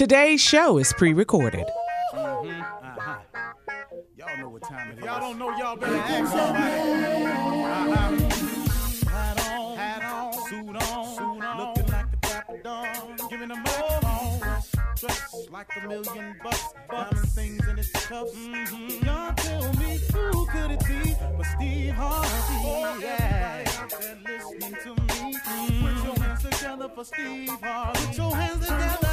Today's show is pre recorded. Y'all know what time it is. Y'all don't know, y'all better ask somebody. Uh-huh. Hat on, hat on, suit on, suit on. Looking like the Dapper Dan, giving them all Dressed like a million bucks, diamond things in its cuffs. Mm-hmm. Y'all tell me who could it be but Steve Harvey? Oh, yeah. They're listening to together for Steve Harvey. Put your hands together.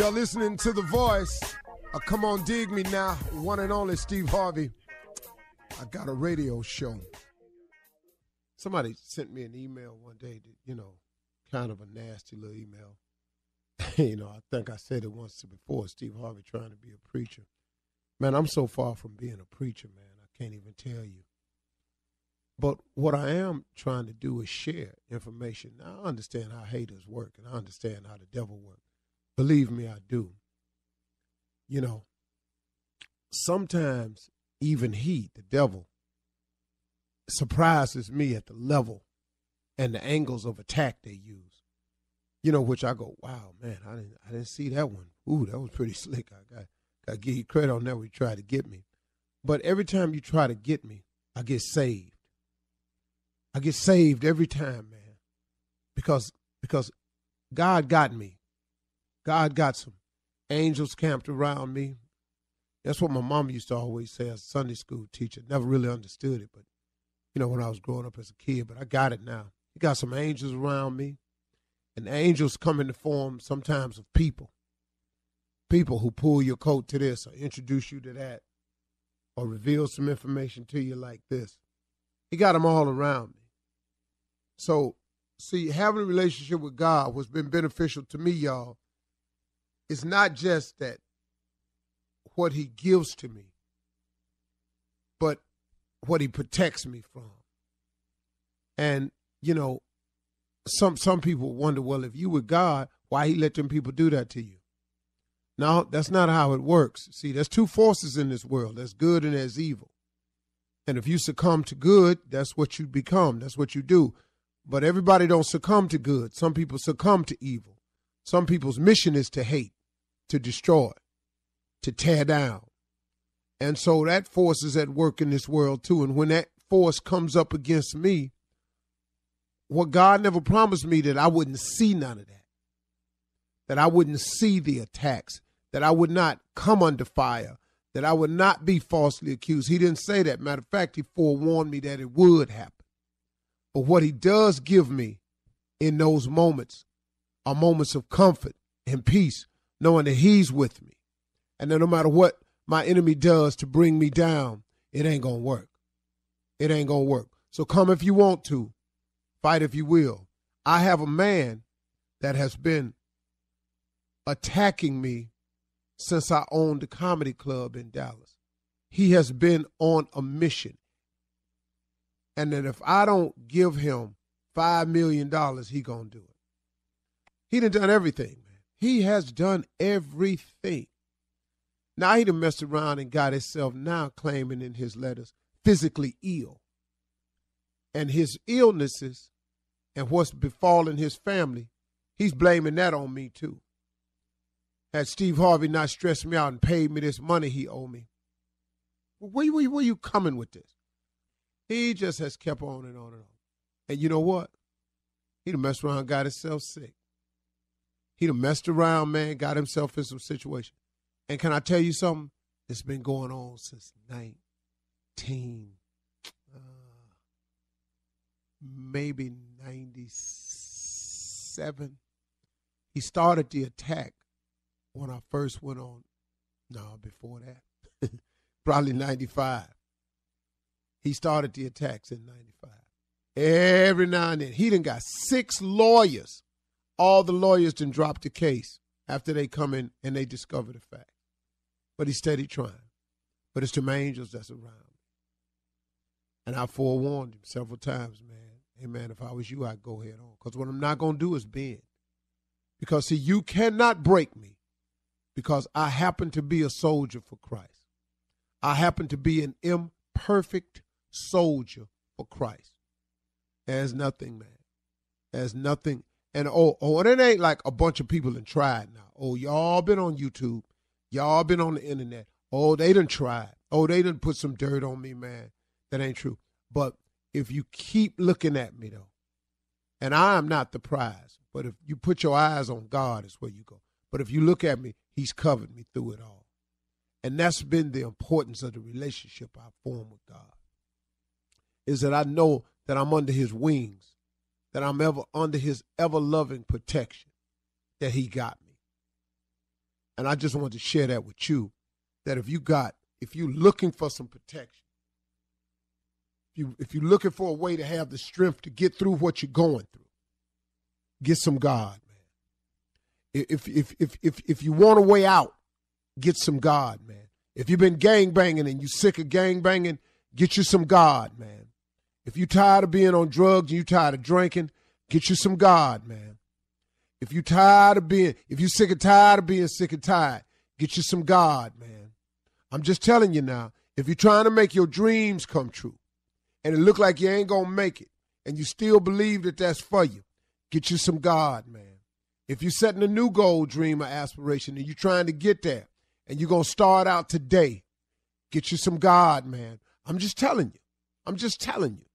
You're listening to The Voice. Uh, come on, dig me now. One and only Steve Harvey. I got a radio show. Somebody sent me an email one day that, you know, kind of a nasty little email. you know, I think I said it once before, Steve Harvey trying to be a preacher. Man, I'm so far from being a preacher, man. I can't even tell you. But what I am trying to do is share information. Now, I understand how haters work and I understand how the devil works. Believe me, I do. You know, sometimes even he, the devil, surprises me at the level and the angles of attack they use. You know, which I go, wow, man, I didn't, I didn't see that one. Ooh, that was pretty slick. I got, got to give you credit on that. We tried to get me, but every time you try to get me, I get saved. I get saved every time, man, because because God got me. God got some angels camped around me. That's what my mom used to always say as a Sunday school teacher. Never really understood it, but you know, when I was growing up as a kid, but I got it now. He got some angels around me. And angels come in the form sometimes of people. People who pull your coat to this or introduce you to that or reveal some information to you like this. He got them all around me. So, see, having a relationship with God, what's been beneficial to me, y'all, is not just that what He gives to me, but what He protects me from. And, you know, some some people wonder, well, if you were God, why He let them people do that to you? No, that's not how it works. See, there's two forces in this world. There's good and there's evil. And if you succumb to good, that's what you become. That's what you do. But everybody don't succumb to good. Some people succumb to evil. Some people's mission is to hate, to destroy, to tear down. And so that force is at work in this world too. And when that force comes up against me, what God never promised me that I wouldn't see none of that. That I wouldn't see the attacks, that I would not come under fire, that I would not be falsely accused. He didn't say that. Matter of fact, he forewarned me that it would happen. But what he does give me in those moments are moments of comfort and peace, knowing that he's with me. And that no matter what my enemy does to bring me down, it ain't going to work. It ain't going to work. So come if you want to, fight if you will. I have a man that has been attacking me since I owned the comedy club in Dallas. He has been on a mission and that if I don't give him five million dollars, he gonna do it. He done done everything. He has done everything. Now he done messed around and got himself now claiming in his letters physically ill. And his illnesses and what's befallen his family, he's blaming that on me too. Had Steve Harvey not stressed me out and paid me this money he owed me, where, where, where you coming with this? He just has kept on and on and on. And you know what? He done messed around, and got himself sick. He done messed around, man, got himself in some situation. And can I tell you something? It's been going on since 19, uh, maybe 97. He started the attack when I first went on. No, before that. Probably 95. He started the attacks in 95. Every now and then. He done got six lawyers. All the lawyers done dropped the case after they come in and they discover the fact. But he steady trying. But it's the angels that's around. And I forewarned him several times, man. Hey, man, if I was you, I'd go head on. Because what I'm not going to do is bend. Because, see, you cannot break me because I happen to be a soldier for Christ. I happen to be an imperfect soldier for Christ. There's nothing, man. There's nothing. And oh, oh, and it ain't like a bunch of people have tried now. Oh, y'all been on YouTube. Y'all been on the internet. Oh, they done tried. Oh, they done put some dirt on me, man. That ain't true. But if you keep looking at me though, and I am not the prize, but if you put your eyes on God, is where you go. But if you look at me, He's covered me through it all. And that's been the importance of the relationship I form with God is that I know that I'm under his wings, that I'm ever under his ever loving protection, that he got me. And I just wanted to share that with you that if you got, if you're looking for some protection, if, you, if you're looking for a way to have the strength to get through what you're going through, get some God, man. If, if, if, if, if you want a way out, get some God, man. If you've been gang banging and you sick of gang banging, get you some God, man. If you tired of being on drugs and you tired of drinking, get you some God, man. If you tired of being, if you sick and tired of being sick and tired, get you some God, man. I'm just telling you now, if you're trying to make your dreams come true and it look like you ain't to make it and you still believe that that's for you, get you some God, man. If you're setting a new goal, dream, or aspiration and you're trying to get there and you're to start out today, get you some God, man. I'm just telling you. I'm just telling you.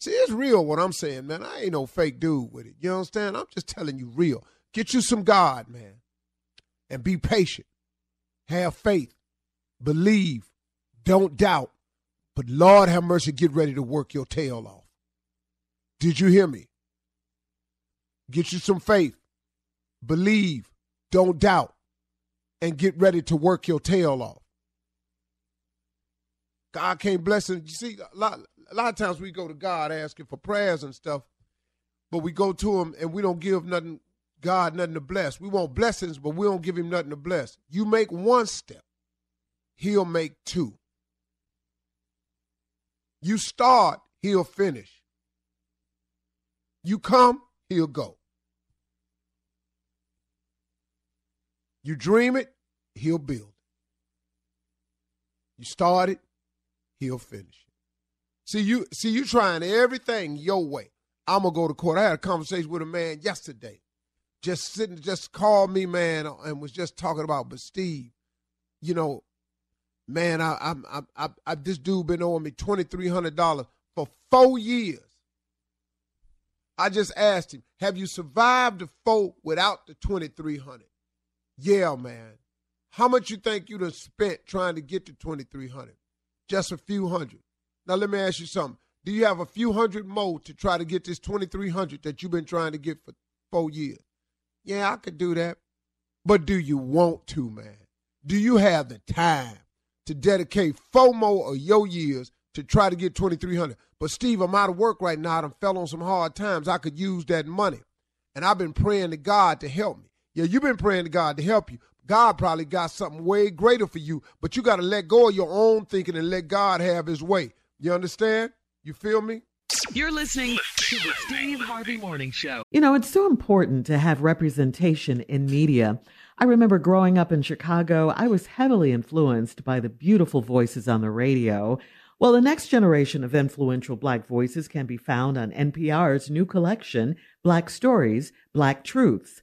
See, it's real what I'm saying, man. I ain't no fake dude with it. You understand? I'm just telling you real. Get you some God, man. And be patient. Have faith. Believe. Don't doubt. But Lord have mercy, get ready to work your tail off. Did you hear me? Get you some faith. Believe. Don't doubt. And get ready to work your tail off. God can't bless him. You see, a lot, a lot of times we go to God asking for prayers and stuff, but we go to him and we don't give nothing, God nothing to bless. We want blessings, but we don't give him nothing to bless. You make one step, he'll make two. You start, he'll finish. You come, he'll go. You dream it, he'll build. You start it, he'll finish. It. See you see you trying everything your way. I'm gonna go to court. I had a conversation with a man yesterday. Just sitting just called me, man, and was just talking about, but Steve, you know, man, I I'm I, I, I this dude been owing me twenty three hundred dollars for four years. I just asked him, have you survived the four without the twenty three hundred? Yeah, man. How much you think you'd have spent trying to get to twenty three hundred? Just a few hundred. Now let me ask you something. Do you have a few hundred more to try to get this 2300 that you've been trying to get for 4 years? Yeah, I could do that. But do you want to, man? Do you have the time to dedicate four more of your years to try to get 2300? But Steve, I'm out of work right now. I fell on some hard times. I could use that money. And I've been praying to God to help me. Yeah, you've been praying to God to help you. God probably got something way greater for you, but you got to let go of your own thinking and let God have his way. You understand? You feel me? You're listening to the Steve Harvey Morning Show. You know, it's so important to have representation in media. I remember growing up in Chicago, I was heavily influenced by the beautiful voices on the radio. Well, the next generation of influential Black voices can be found on NPR's new collection, Black Stories, Black Truths.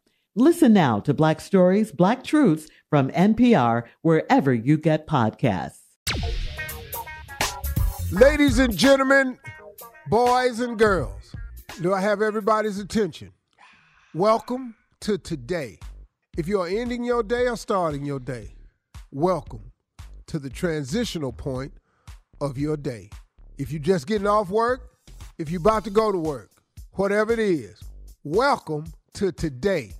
Listen now to Black Stories, Black Truths from NPR, wherever you get podcasts. Ladies and gentlemen, boys and girls, do I have everybody's attention? Welcome to today. If you are ending your day or starting your day, welcome to the transitional point of your day. If you're just getting off work, if you're about to go to work, whatever it is, welcome to today.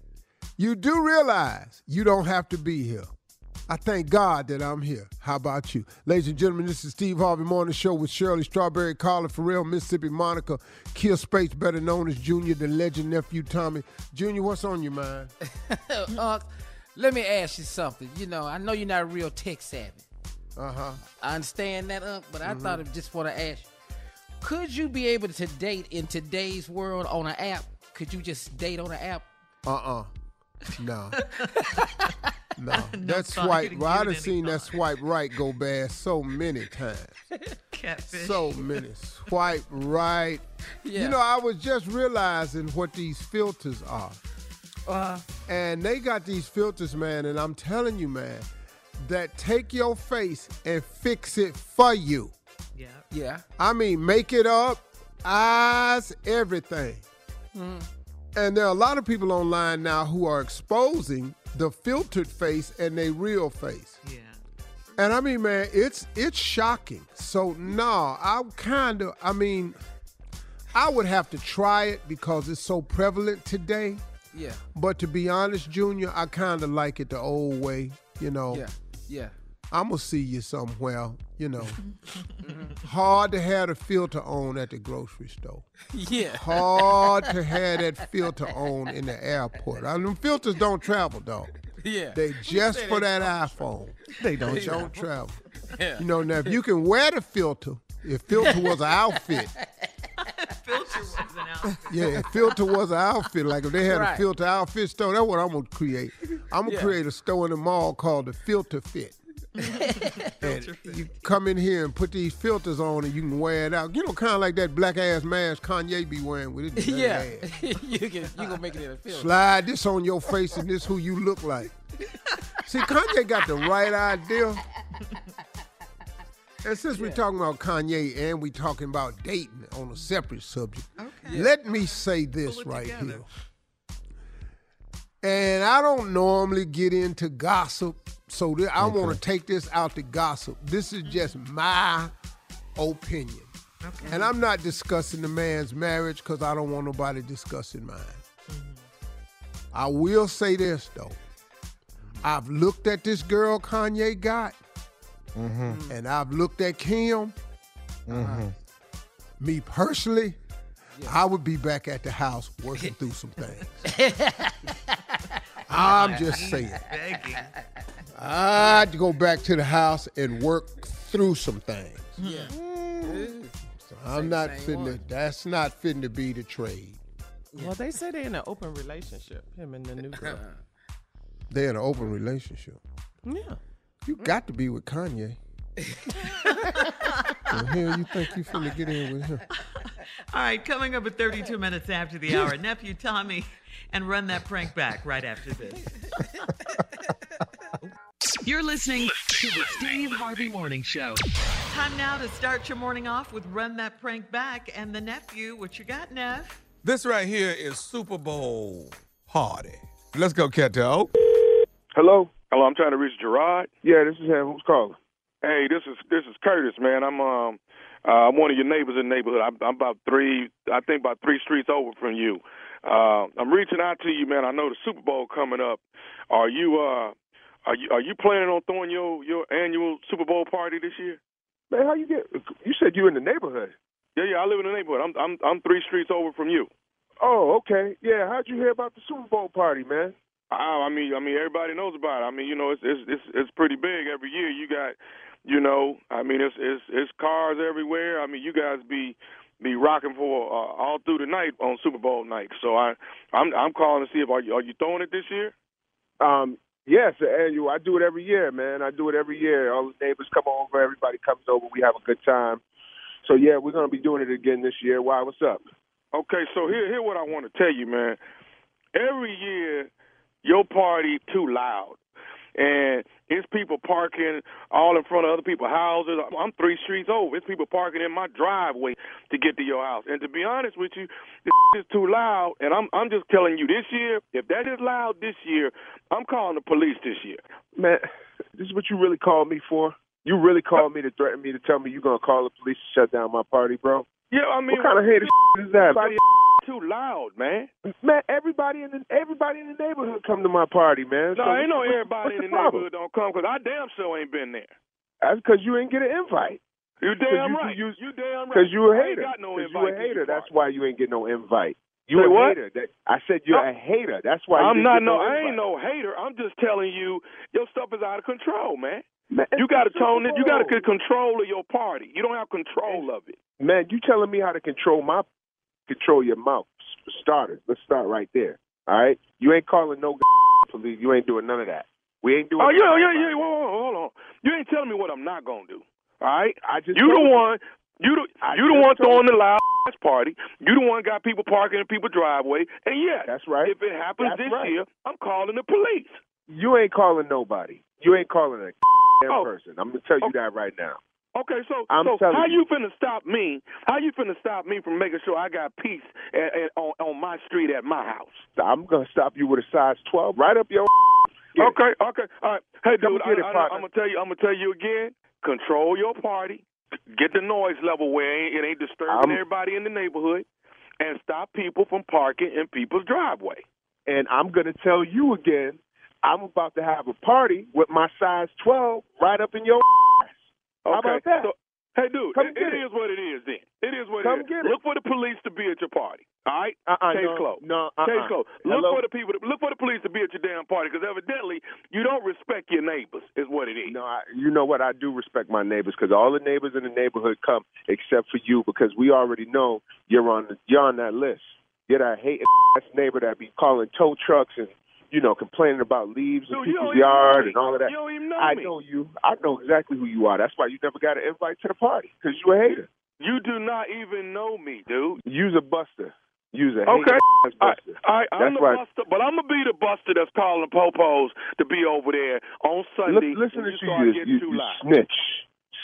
You do realize you don't have to be here. I thank God that I'm here. How about you? Ladies and gentlemen, this is Steve Harvey Morning Show with Shirley Strawberry, Carla Ferrell, Mississippi Monica, Kier Spates, better known as Junior, the legend nephew Tommy. Junior, what's on your mind? uh, let me ask you something. You know, I know you're not real tech savvy. Uh-huh. I understand that, Unc, but I mm-hmm. thought of just want to ask you. Could you be able to date in today's world on an app? Could you just date on an app? Uh-uh. No. no. no that swipe, well, I've seen that swipe right go bad so many times. Catfish. So many. Swipe right. Yeah. You know, I was just realizing what these filters are. Uh, And they got these filters, man, and I'm telling you, man, that take your face and fix it for you. yeah. Yeah. I mean, make it up, eyes, everything. And there are a lot of people online now who are exposing the filtered face and their real face. Yeah. And I mean, man, it's it's shocking. So no, I kind of, I mean, I would have to try it because it's so prevalent today. Yeah. But to be honest, Junior, I kind of like it the old way. You know, Yeah. Yeah. I'm gonna see you somewhere. You know, hard to have the filter on at the grocery store. Yeah. Hard to have that filter on in the airport. I mean, filters don't travel, dog. Yeah. They just for they that iPhone. They don't, They don't travel. Yeah. You know, now if you can wear the filter, if filter was an outfit, Filter was an outfit. yeah, if filter was an outfit, like if they had Right. a filter outfit store, that's what I'm gonna create. I'm gonna Yeah. create a store in the mall called the Filter Fit. Mm-hmm. and you come in here and put these filters on and you can wear it out. You know, kind of like that black ass mask Kanye be wearing with his dirty Yeah. ass. you can you gonna make it in a film. Slide this on your face and this who you look like. See, Kanye got the right idea. And since we're talking about Kanye and we're talking about dating on a separate subject, let me say this Pull right together. here. And I don't normally get into gossip, so th- I want to take this out to gossip. This is just my opinion. Okay. And I'm not discussing the man's marriage because I don't want nobody discussing mine. Mm-hmm. I will say this though. I've looked at this girl Kanye got, mm-hmm. and I've looked at Kim. Mm-hmm. Me personally, I would be back at the house working through some things. I'm just saying. Begging. I'd go back to the house and work through some things. Yeah. So mm. I'm not same fitting to, that's not fitting to be the trade. Well, they say they're in an open relationship, him and the new girl. They're in an open relationship. yeah. You got to be with Kanye. the hell you think you finna get in with him? All right, coming up at 32 minutes after the hour, nephew Tommy, and run that prank back right after this. You're listening To the Steve Harvey Morning Show. Time now to start your morning off with Run That Prank Back and the nephew. What you got, Neff? This right here is Super Bowl party. Let's go, Keto. Hello. Hello, I'm trying to reach Gerard. Yeah, this is him. Who's calling? Hey, this is this is Curtis, man. I'm um uh, I'm one of your neighbors in the neighborhood. I'm, I'm about three, I think about three streets over from you. Uh, I'm reaching out to you, man. I know the Super Bowl coming up. Are you uh are you are you planning on throwing your your annual Super Bowl party this year? Man, how you get? You said you in the neighborhood. Yeah, yeah. I live in the neighborhood. I'm I'm I'm three streets over from you. Oh, okay. Yeah, how'd you hear about the Super Bowl party, man? I, I mean, I mean, everybody knows about it. I mean, you know, it's it's it's it's pretty big every year. You got, you know, I mean, it's it's it's cars everywhere. I mean, you guys be be rocking for uh, all through the night on Super Bowl night. So I I'm I'm calling to see if are you are you throwing it this year? Um, yes, annual. I do it every year, man. I do it every year. All the neighbors come over. Everybody comes over. We have a good time. So yeah, we're gonna be doing it again this year. Why? What's up? Okay, so here here what I want to tell you, man. Every year, your party too loud, and it's people parking all in front of other people's houses. I'm three streets over. It's people parking in my driveway to get to your house. And to be honest with you, this is too loud. And I'm I'm just telling you, this year, if that is loud this year, I'm calling the police this year. Man, this is what you really called me for? You really called me to threaten me to tell me you're gonna call the police to shut down my party, bro? Yeah, I mean, what kind of hater is that? Too loud, man. Man, everybody in the everybody in the neighborhood come to my party, man. No, So ain't no everybody in the the neighborhood don't come because I damn sure ain't been there. That's because you ain't get an invite. You damn you- right. you- You, damn right. Because you a I ain't hater. got no invite you a hater. That's why you ain't get no invite. You Say a what? hater. That, I said you're a hater. That's why you I'm not get no. no. I ain't no hater. I'm just telling you, your stuff is out of control, man. Man, You got to tone it. You got to get control of your party. You don't have control of it. Man, you telling me how to control my control your mouth? For starters, let's start right there. All right, you ain't calling no police. You ain't doing none of that. We ain't doing. Oh yeah, yeah, yeah. Whoa, whoa, hold on. You ain't telling me what I'm not gonna do. All right. I just You the one You the you the one throwing the loud ass party. You the one got people parking in people's driveway. And yeah, that's right. If it happens That's this right. year, I'm calling the police. You ain't calling nobody. You ain't calling a Oh. person. I'm gonna tell you oh. that right now. Okay, so I'm so how you. you finna stop me? How you finna stop me from making sure I got peace at, at, on on my street at my house? I'm gonna stop you with a size 12 right up your. Okay, okay, all right. Hey, Come dude, get it, I, am gonna tell you. I'm gonna tell you again. Control your party. Get the noise level where it ain't, it ain't disturbing I'm- everybody in the neighborhood, and stop people from parking in people's driveway. And I'm gonna tell you again. I'm about to have a party with my size 12 right up in your. How about that? So, hey, dude, Come it, get it is what it is. Then it is what Come it is. get it. Look for the police to be at your party. All right, Uh-uh, case no, closed. no, uh-uh. Case closed. Look Hello? for the people. To, look for the police to be at your damn party because evidently you don't respect your neighbors. Is what it is. No, I, you know what? I do respect my neighbors because all the neighbors in the neighborhood come except for you because we already know you're on the, you're on that list. You're that hating ass neighbor that be calling tow trucks and you know complaining about leaves in Dude, people's don't even know yard and all of that. You don't even know I me. know you. I know exactly who you are. That's why you never got an invite to the party because you a hater. You do not even know me, dude. Use a buster. Use a Okay. hater ass buster. all right, I'm That's the why. buster, but I'm gonna be the buster that's calling popos to be over there on Sunday. Look, listen to you you, you, you, too you loud. snitch,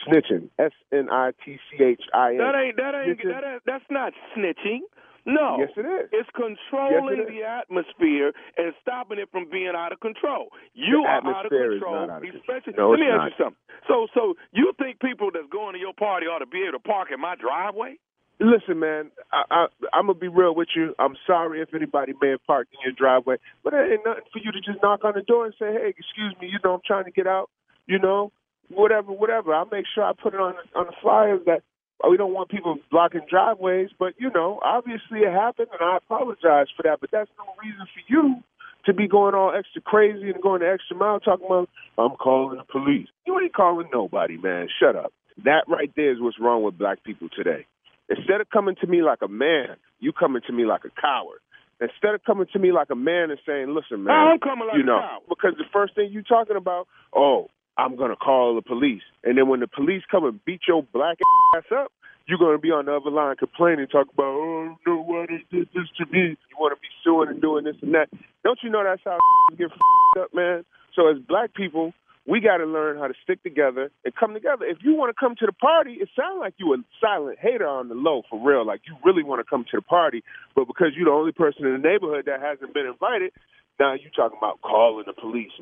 snitching. S N I T C H I N. That ain't that ain't that ain't, that's not snitching. No. Yes, it is. It's controlling Yes, it is. the atmosphere and stopping it from being out of control. You The are out of control. out of control. especially No, let me ask not. you something. So so you think people that's going to your party ought to be able to park in my driveway? Listen, man, I, I, I'm gonna be real with you. I'm sorry if anybody may have parked in your driveway, but it ain't nothing for you to just knock on the door and say, "Hey, excuse me, you know, I'm trying to get out." You know, whatever, whatever. I'll make sure I put it on on the flyers that we don't want people blocking driveways. But you know, obviously it happened, and I apologize for that. But that's no reason for you to be going all extra crazy and going the extra mile talking about I'm calling the police. You ain't calling nobody, man. Shut up. That right there is what's wrong with black people today. Instead of coming to me like a man, you coming to me like a coward. Instead of coming to me like a man and saying, "Listen, man," I'm coming like you a know, coward. because the first thing you talking about, oh, I'm gonna call the police, and then when the police come and beat your black ass up, you're gonna be on the other line complaining, talk about, oh no, why they did this to me? You want to be suing and doing this and that. Don't you know that's how get up, man? So as black people, we got to learn how to stick together and come together. If you want to come to the party, it sounds like you a silent hater on the low for real. Like you really want to come to the party, but because you're the only person in the neighborhood that hasn't been invited, now you talking about calling the police.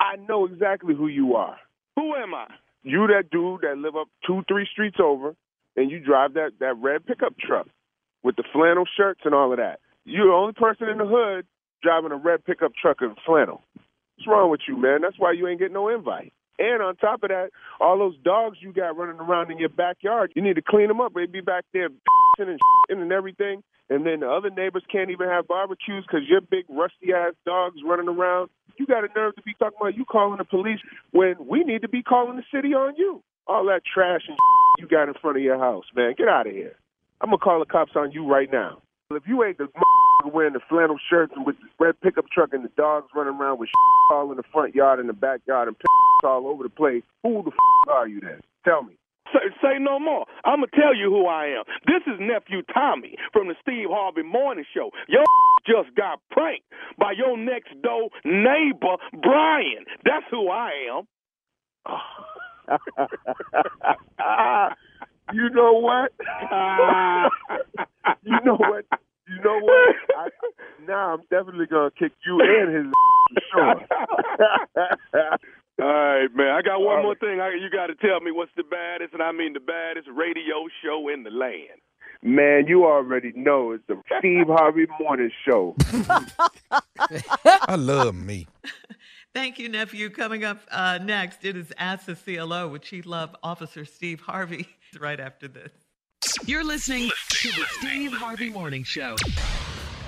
I know exactly who you are. Who am I? You that dude that live up two, three streets over, and you drive that that red pickup truck with the flannel shirts and all of that. You're the only person in the hood driving a red pickup truck and flannel. What's wrong with you, man? That's why you ain't getting no invite. And on top of that, all those dogs you got running around in your backyard, you need to clean them up. They'd be back there and and everything. And then the other neighbors can't even have barbecues because your big rusty ass dogs running around. You got a nerve to be talking about you calling the police when we need to be calling the city on you. All that trash and you got in front of your house, man. Get out of here. I'm gonna call the cops on you right now. If you ain't the wearing the flannel shirts and with the red pickup truck and the dogs running around with all in the front yard and the backyard and all over the place, who the are you then? Tell me. Say, say no more. I'm gonna tell you who I am. This is nephew Tommy from the Steve Harvey Morning Show. Your just got pranked by your next door neighbor Brian. That's who I am. you know what? you know what? You know what? I, now I'm definitely gonna kick you and his for sure. All right, man. I got one more thing. I, you got to tell me what's the baddest, and I mean the baddest radio show in the land. Man, you already know it's the Steve Harvey Morning Show. I love me. Thank you, nephew. Coming up uh, next, it is Ask the CLO with Chief Love Officer Steve Harvey right after this. You're listening to the Steve Harvey Morning Show.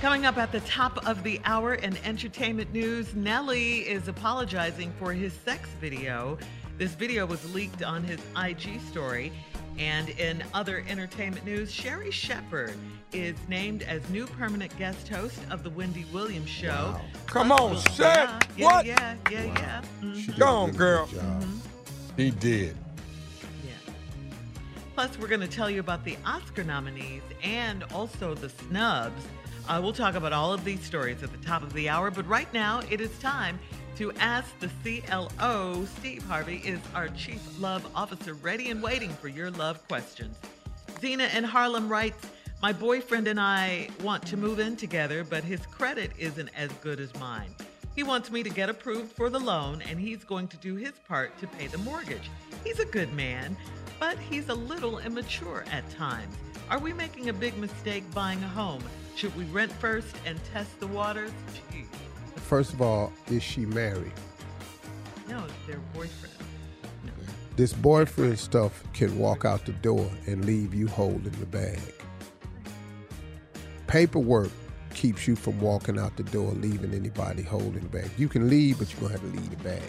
Coming up at the top of the hour in entertainment news, Nelly is apologizing for his sex video. This video was leaked on his IG story. And in other entertainment news, Sherri Shepherd is named as new permanent guest host of the Wendy Williams Show. Come on, we'll- Shep. Yeah, yeah, What? Yeah, yeah, yeah. Mhm. Go on, girl. He did. Plus, we're going to tell you about the Oscar nominees and also the snubs. Uh, we'll talk about all of these stories at the top of the hour, but right now it is time to ask the CLO. Steve Harvey is our Chief Love Officer, ready and waiting for your love questions. Zena in Harlem writes, My boyfriend and I want to move in together, but his credit isn't as good as mine. He wants me to get approved for the loan, and he's going to do his part to pay the mortgage. He's a good man, but he's a little immature at times. Are we making a big mistake buying a home? Should we rent first and test the waters? Jeez. First of all, is she married? No, it's their boyfriend. This boyfriend stuff can walk out the door and leave you holding the bag. Paperwork keeps you from walking out the door, leaving anybody holding the bag. You can leave, but you're gonna have to leave the bag.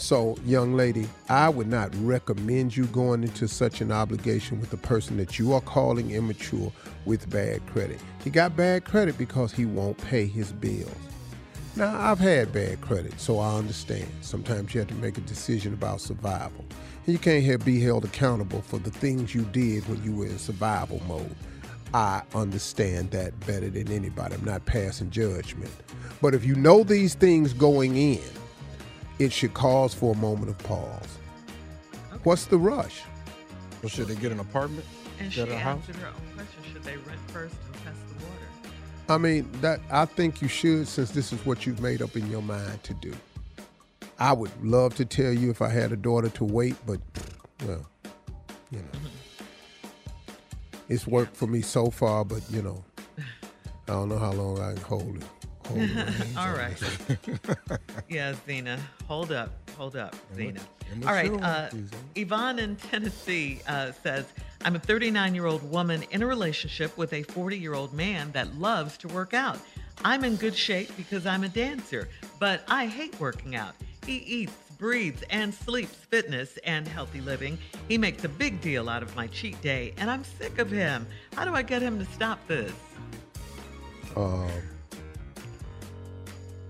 So, young lady, I would not recommend you going into such an obligation with a person that you are calling immature with bad credit. He got bad credit because he won't pay his bills. Now, I've had bad credit, so I understand. Sometimes you have to make a decision about survival. You can't be held accountable for the things you did when you were in survival mode. I understand that better than anybody. I'm not passing judgment. But if you know these things going in, it should cause for a moment of pause. What's the rush? Well, should they get an apartment? And Get she a house? answered her own question. Should they rent first and test the water? I mean, that I think you should since this is what you've made up in your mind to do. I would love to tell you if I had a daughter to wait, but well, you know. It's worked for me so far, but you know, I don't know how long I can hold it. Hold the reins All right. yeah, Zena. Hold up. Hold up, Zena. All right. Uh, Yvonne in Tennessee uh, says, I'm a 39 year old woman in a relationship with a 40 year old man that loves to work out. I'm in good shape because I'm a dancer, but I hate working out. He eats, breathes, and sleeps fitness and healthy living. He makes a big deal out of my cheat day, and I'm sick of him. How do I get him to stop this? Um,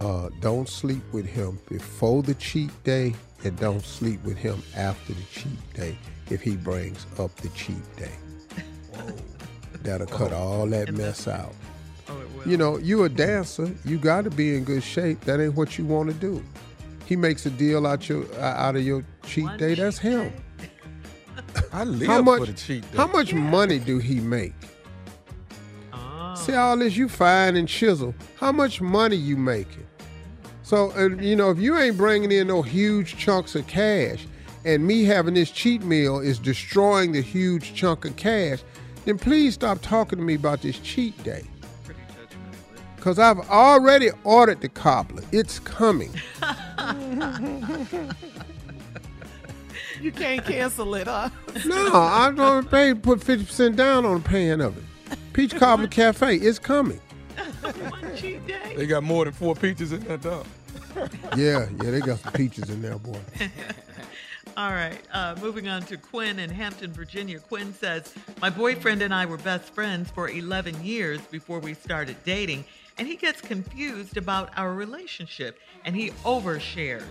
uh, don't sleep with him before the cheat day, and don't sleep with him after the cheat day if he brings up the cheat day. That'll cut all that mess out. You know, you a dancer. You got to be in good shape. That ain't what you want to do. He makes a deal out your uh, out of your cheat day. That's him. I live how much, for the cheat day. How much money do he make? See all this, you fine and chisel. How much money you making? So, uh, you know, if you ain't bringing in no huge chunks of cash, and me having this cheat meal is destroying the huge chunk of cash, then please stop talking to me about this cheat day. Because I've already ordered the cobbler. It's coming. You can't cancel it, huh? No, I'm going to pay, put 50% down on the paying of it. Peach Cobbler Cafe, is coming. One cheat day. They got more than four peaches in that dog. Yeah, yeah, they got some peaches in there, boy. All right. Uh, moving on to Quinn in Hampton, Virginia. Quinn says, My boyfriend and I were best friends for 11 years before we started dating, and he gets confused about our relationship and he overshares.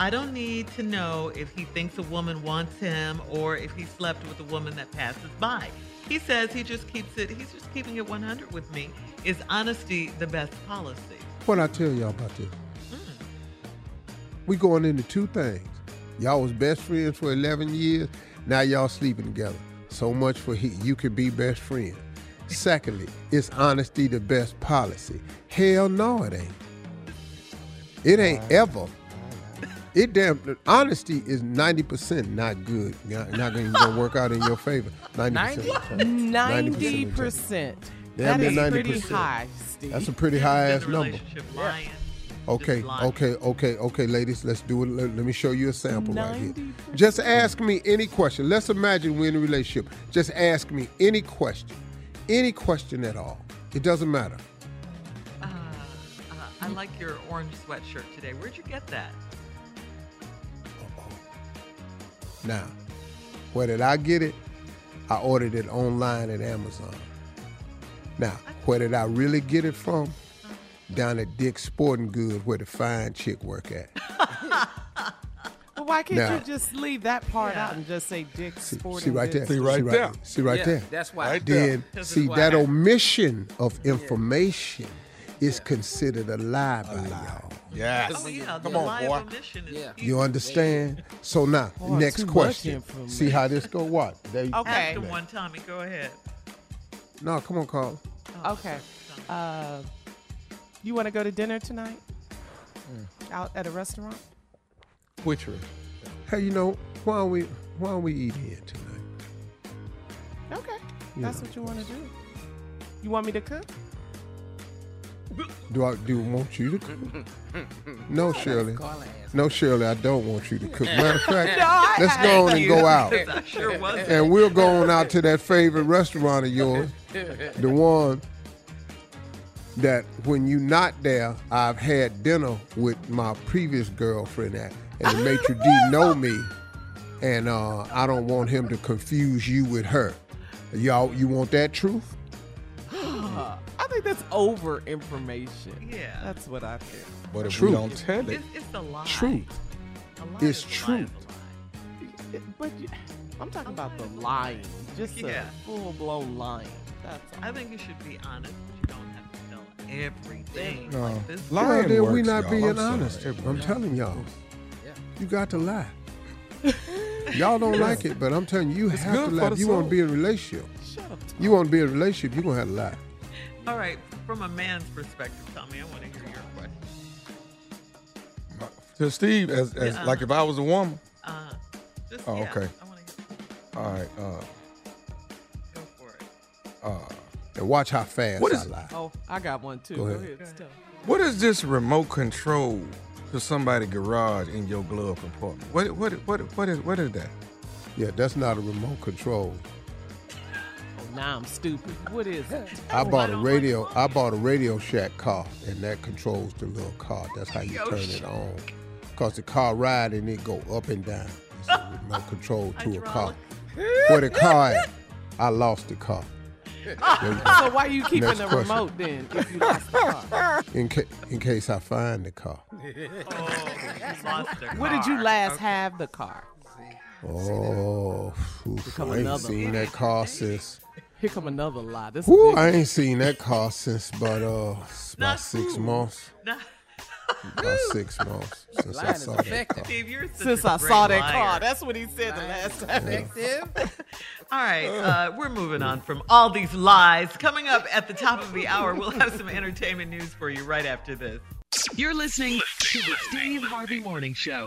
I don't need to know if he thinks a woman wants him or if he slept with a woman that passes by. He says he just keeps it, he's just keeping it 100 with me. Is honesty the best policy? What I tell y'all about this? Hmm. We going into two things. Y'all was best friends for 11 years. Now y'all sleeping together. So much for he, you can be best friends. Secondly, is honesty the best policy? Hell no, it ain't. It ain't ever. It damn honesty is 90% not good. Not, not gonna, gonna work out in your favor. 90% of the time. 90% of the time. 90%. Damn That near is pretty high, Steve. That's a pretty high ass number. lying. Okay, okay, okay, okay, ladies, let's do it. Let, let me show you a sample right here. Just ask me any question. Let's imagine we're in a relationship. Just ask me any question, any question at all. It doesn't matter. Uh, uh, I like your orange sweatshirt today. Where'd you get that? Now, where did I get it? I ordered it online at Amazon. Now, where did I really get it from? Down at Dick's Sporting Goods, where the fine chick work at. Well, why can't Now- you just leave that part out and just say Dick's Sporting See right there. Goods? See right there. See right Yeah, there. that's why. Right then, This see why. that omission of information is considered a lie by y'all. Yes. Oh, yeah, Come on, boy. of omission is Yeah. You understand? So now, Boy, next question. See how this go? What? There you- Okay. Ask him one, Tommy. Go ahead. No, come on, Carl. Okay. Uh, you want to go to dinner tonight? Mm. Out at a restaurant? Which one? Hey, you know why don't we why don't we eat here tonight? Okay. Yeah. That's what you want to do. You want me to cook? Do I do want you to cook? No, Shirley. No, Shirley, I don't want you to cook. Matter of fact, No, let's go on and go out. Sure. And we'll go on out to that favorite restaurant of yours, the one that when you're not there, I've had dinner with my previous girlfriend at, and the maitre d' know me, and uh, I don't want him to confuse you with her. Y'all, you want that truth? I think that's over information. Yeah. That's what I think. But if Truth. we don't tell it, It's, it's a lie. Truth. A lie It's is a lie truth. is a lie. But you, I'm talking about the lying. Just Yeah. a full blown lying. That's all. I think you should be honest, but you don't have to tell everything. No. Like this. Lying Well, then we works, not y'all. being I'm sorry. honest. I'm telling y'all, Yeah. you got to lie. y'all don't like it, but I'm telling you, you It's have to lie. you want soul. to be in a relationship, Shut up. you want to be in a relationship, you're gonna have to lie. All right, from a man's perspective, Tommy, I want to hear your question. to Steve, as, as Yeah. like if I was a woman. Uh, just, Oh, yeah, okay. I want to hear. All right. Uh, Go for it. uh, And watch how fast What I lie. Oh, I got one too. Go Go ahead. ahead. What is this remote control to somebody's garage in your glove compartment? What what what what is what is that? Yeah, that's not a remote control. Now I'm stupid. What is it? I bought a radio. I bought a Radio Shack car, and that controls the little car. That's how you Yo, turn sh- it on. Cause the car ride and it go up and down. It's a remote control to a car. Where the car at? I lost the car. There you go. So why are you keeping Next the question. remote then if you lost the car? In, ca- in case I find the car. Oh, you lost Where did you last Okay. have the car? Oh, oof, I ain't seen that car since. Here come another lie. This Whew, is I ain't seen that car since about uh about Not six who? months. Nah, About six months since I Lying is saw that car. Steve, you're such since a I great saw that liar. car. That's what he said the last time. Effective. All right, uh, we're moving on from all these lies. Coming up at the top of the hour, we'll have some entertainment news for you right after this. You're listening to the Steve Harvey Morning Show.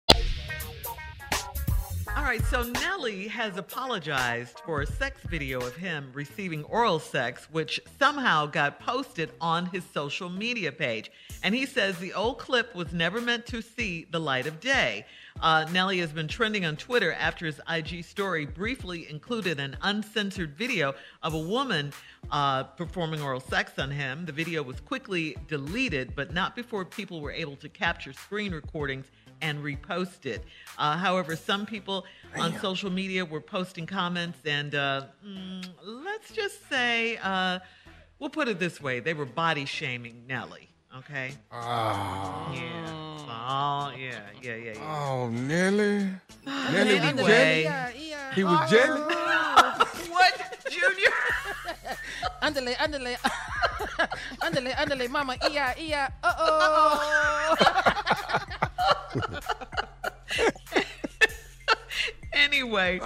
All right, so Nelly has apologized for a sex video of him receiving oral sex, which somehow got posted on his social media page. And he says the old clip was never meant to see the light of day. Uh, Nelly has been trending on Twitter after his IG story briefly included an uncensored video of a woman uh, performing oral sex on him. The video was quickly deleted, but not before people were able to capture screen recordings and repost it. Uh, however, some people on social media were posting comments, and uh, mm, let's just say, uh, we'll put it this way they were body shaming Nelly. Okay. Ah. Yeah. Oh, yeah, yeah, yeah, yeah. Oh, Nelly. Nelly was Anyway. jelly. He was jelly. what, Junior? Underlay, underlay, underlay, underlay, mama, iya, iya, uh oh. anyway,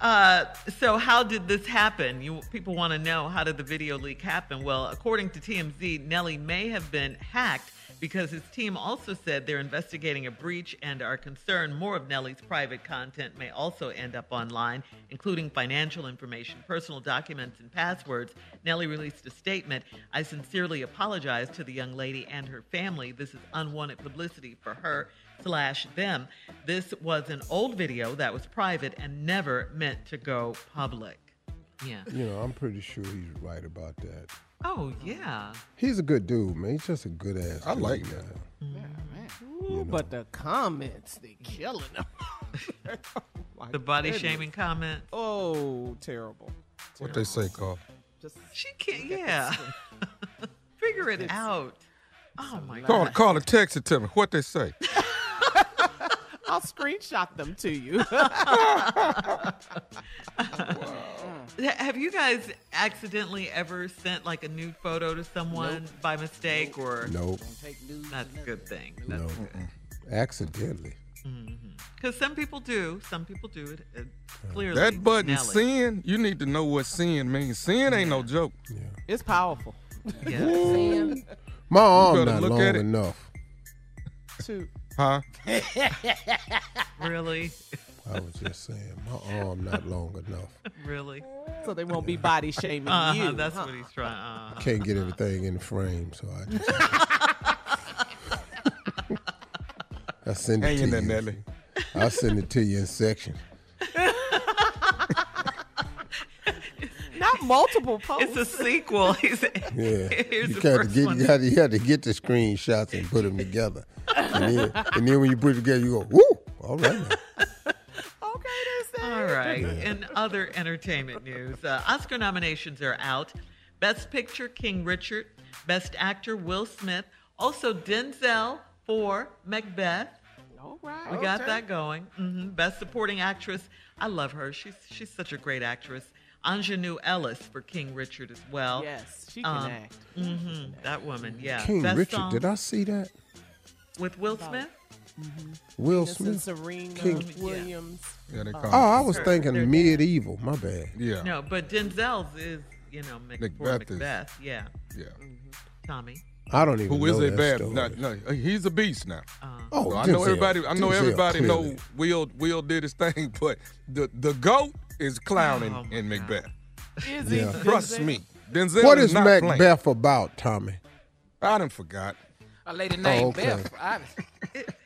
uh, so how did this happen? You people want to know how did the video leak happen? Well, according to TMZ, Nelly may have been hacked because his team also said they're investigating a breach and are concerned more of Nelly's private content may also end up online, including financial information, personal documents, and passwords. Nelly released a statement. I sincerely apologize to the young lady and her family. This is unwanted publicity for her slash them. This was an old video that was private and never meant to go public. Yeah. You know, I'm pretty sure he's right about that. Oh yeah. He's a good dude, man. He's just a good ass. I dude, like man. Mm. Ooh, But the comments, they killing them. Oh, The body goodness. shaming comment. Oh, terrible. What they say, Carl? Just She can't. Yeah. Figure it out. Oh my Call, god. call or text it to me. What they say? I'll screenshot them to you. Have you guys accidentally ever sent like a nude photo to someone by mistake or? Nope. That's a good thing. That's No. good. Accidentally. Mm-hmm. Because some people do. Some people do it. it clearly. That button, Nelly. sin, you need to know what sin means. Sin ain't no joke. Yeah. it's powerful. Yeah. Ooh. My arm not look long at it. enough. Two. Huh? really? I was just saying, my arm not long enough. Really? So they won't be body shaming Uh-huh, you. that's huh? what he's trying. Uh, Can't get everything in the frame, so I just. I send it Hang to in there, you. Nelly. I'll send it to you in section. Not multiple posts. it's a sequel. He's, Yeah, Here's you the got to get one. you got to you have to get the screenshots and put them together, and then and then when you put it together, you go, woo, all right. now." All right. In other entertainment news, uh, Oscar nominations are out. Best Picture, King Richard. Best Actor, Will Smith. Also, Denzel for Macbeth. All right. We got that going. hmm Best Supporting Actress. I love her. She's she's such a great actress. Aunjanue Ellis for King Richard as well. Yes, she can act. hmm That woman, yeah. King Best Richard, song did I see that? with Will Smith? Mm-hmm. Will Venus and Smith. Serena King- Williams. Yeah, they Uh, call Oh, I was Her- thinking medieval. My bad. Yeah. No, but Denzel's is you know Mac- for Macbeth is- Macbeth. Yeah, Yeah. Mm-hmm. Tommy. I don't even Who know is a that bad? No, no, he's a beast now. Uh-huh. Oh, So I know everybody. I know Denzel, everybody clearly. know Will. Will did his thing, but the the goat is clowning Oh, in Macbeth. Is Yeah. he? Trust Denzel? me, Denzel What is is not playing. Macbeth about, Tommy? I done forgot. A lady named Oh, okay. Beth. I,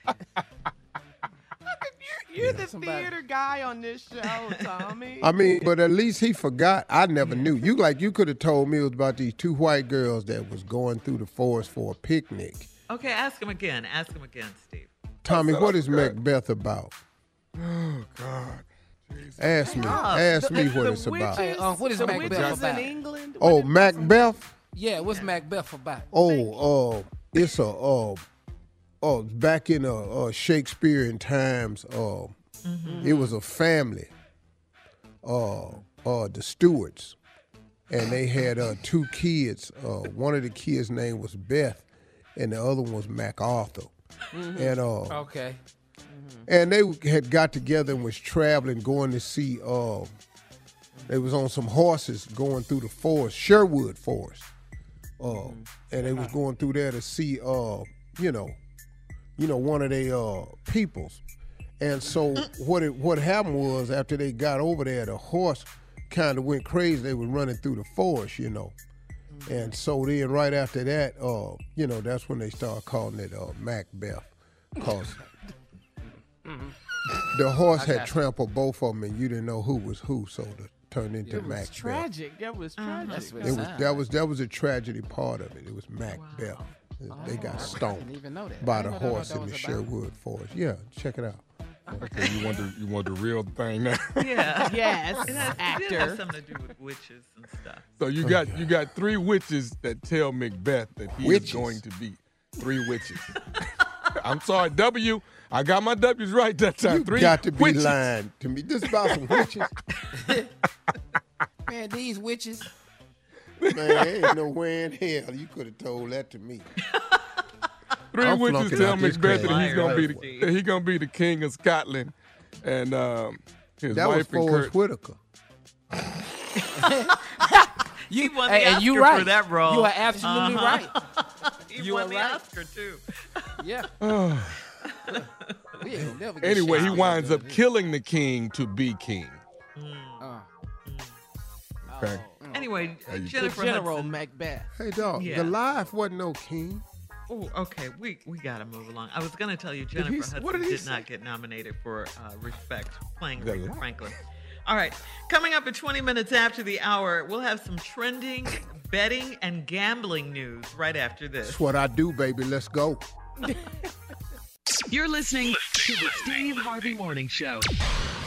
You're the theater guy on this show, Tommy. I mean, but at least he forgot. I never knew. You like you could have told me it was about these two white girls that was going through the forest for a picnic. Okay, ask him again. Ask him again, Steve. Tommy, what is Macbeth about? Oh God. Ask me. Ask me what the it's about. Hey, uh, what is the Macbeth witches about? in England? Oh, Macbeth. yeah, what's Macbeth about? Oh, uh, it's a uh, uh, back in uh, uh Shakespearean times. Uh, it was a family. Uh, uh, the Stewarts, and they had uh two kids. Uh, one of the kids' name was Beth, and the other one was MacArthur. And uh, Okay. and they had got together and was traveling, going to see. Uh, they was on some horses going through the forest, Sherwood Forest, uh, and they was going through there to see, uh, you know, you know, one of their uh, peoples. And so what it what happened was after they got over there, the horse kind of went crazy. They were running through the forest, you know. And so then right after that, uh, you know, that's when they started calling it uh, Macbeth, cause the horse had trampled both of them, and you didn't know who was who, so it turned into It was Macbeth. tragic. That was tragic. That's what It was that was that was a tragedy part of it. It was Macbeth. They oh, got stoned even know that. by the know horse that in the about- Sherwood Forest. Yeah, check it out. Okay, you want the you want the real thing now. Yeah. Yes, It has, It actor. has something to do with witches and stuff. So you oh, got you got three witches that tell Macbeth that he Witches. is going to be three witches. I'm sorry, W. I got my W's right that time. You three got to be witches. lying to me. This about some witches. Man, these witches. Man, there ain't no way in hell you could have told that to me. Three I'm witches tell Macbeth that he's gonna be the, that he gonna be the king of Scotland, and um, his That was wife and Forrest Kurt. Whitaker. You won Hey, the and you Oscar right. for that role. You are absolutely Uh-huh. right. He You won are the right. Oscar too. Yeah. We ain't never get anyway, he winds up killing the king to be king. Uh, Okay. Anyway, There you go. Jennifer General Hudson. Macbeth. Hey, dog, Yeah. Goliath wasn't no king. Oh, okay. We we gotta move along. I was gonna tell you Jennifer he Hudson what did did not get nominated for uh, Respect playing The Aretha what? Franklin. All right, coming up at 20 minutes after the hour, we'll have some trending betting and gambling news right after this. That's what I do, baby. Let's go. You're listening to the Steve Harvey Morning Show.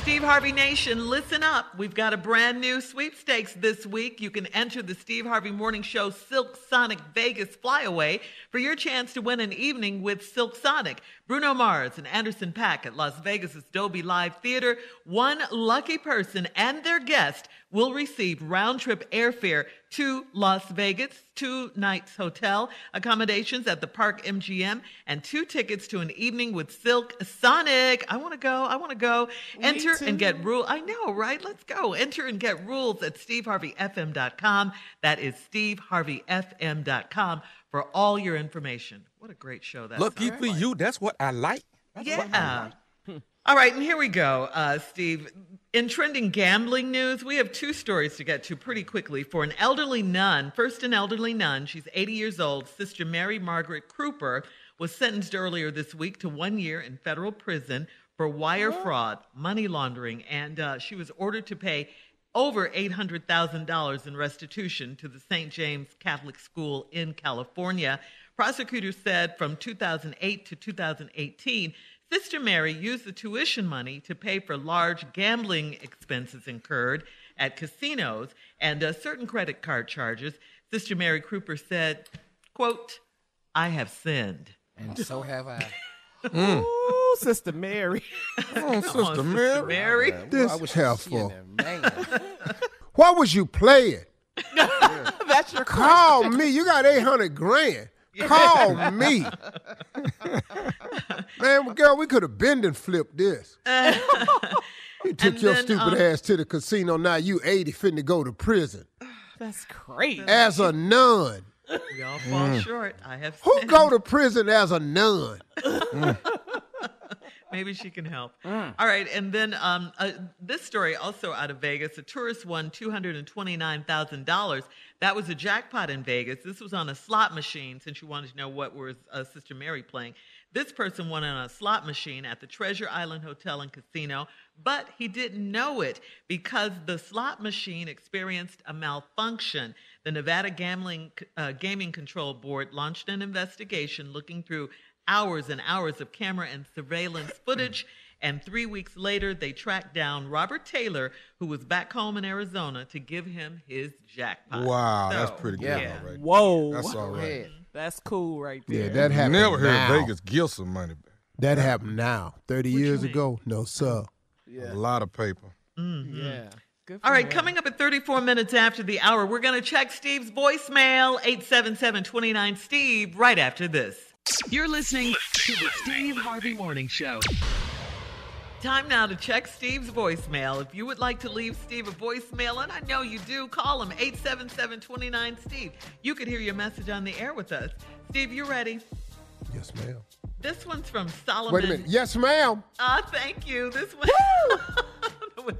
Steve Harvey Nation, listen up. We've got a brand new sweepstakes this week. You can enter the Steve Harvey Morning Show Silk Sonic Vegas Flyaway for your chance to win an evening with Silk Sonic. Bruno Mars and Anderson .Paak at Las Vegas's Dolby Live Theater. One lucky person and their guest will receive round trip airfare to Las Vegas, two nights hotel accommodations at the Park MGM, and two tickets to an evening with Silk Sonic. I want to go. I want to go. Enter and get rule. I know, right? Let's go. Enter and get rules at steveharveyfm.com. That is steveharveyfm.com for all your information. What a great show that Lucky sounds for you, that's what I like. Yeah. All right, and here we go, uh, Steve. In trending gambling news, we have two stories to get to pretty quickly. For an elderly nun, first an elderly nun, she's 80 years old, Sister Mary Margaret Kreuper, was sentenced earlier this week to one year in federal prison for wire fraud, money laundering, and uh, she was ordered to pay over $800,000 in restitution to the St. James Catholic School in California. Prosecutors said from 2008 to 2018, Sister Mary used the tuition money to pay for large gambling expenses incurred at casinos and uh, certain credit card charges. Sister Mary Kreuper said, quote, I have sinned. and so have I. Ooh, Sister Mary. Oh, Come on, Sister Mary. Mary. This I was helpful. seeing Man. What was you playing? That's your Call me. You got 800 grand. Call me. Man, girl, we could have bend and flipped this. You took And your then, stupid um, ass to the casino. Now you 80 finna go to prison. That's crazy. As a nun. We all fall short. I have Who sinned. go to prison as a nun? Maybe she can help. All right, and then um, uh, this story also out of Vegas. A tourist won two hundred and twenty-nine thousand dollars. That was a jackpot in Vegas. This was on a slot machine. Since you wanted to know what was uh, Sister Mary playing, this person won on a slot machine at the Treasure Island Hotel and Casino, but he didn't know it because the slot machine experienced a malfunction. The Nevada Gambling uh, Gaming Control Board launched an investigation looking through hours and hours of camera and surveillance footage. And three weeks later, they tracked down Robert Taylor, who was back home in Arizona, to give him his jackpot. Wow, that's pretty good. yeah. All right. Whoa. That's all right. ahead. That's cool right there. Yeah, that happened Never heard now. Vegas give some money back. That happened now. 30 What years ago? No, sir. Yeah. A lot of paper. Mm-hmm. Yeah. Good for All right, him. coming up at 34 minutes after the hour, we're going to check Steve's voicemail, 877 29 Steve, right after this. You're listening to the Steve Harvey Morning Show. Time now to check Steve's voicemail. If you would like to leave Steve a voicemail, and I know you do, call him 877-29 Steve. You could hear your message on the air with us. Steve, you ready? Yes, ma'am. This one's from Solomon. Wait a minute. Yes, ma'am. Ah, thank you. This one.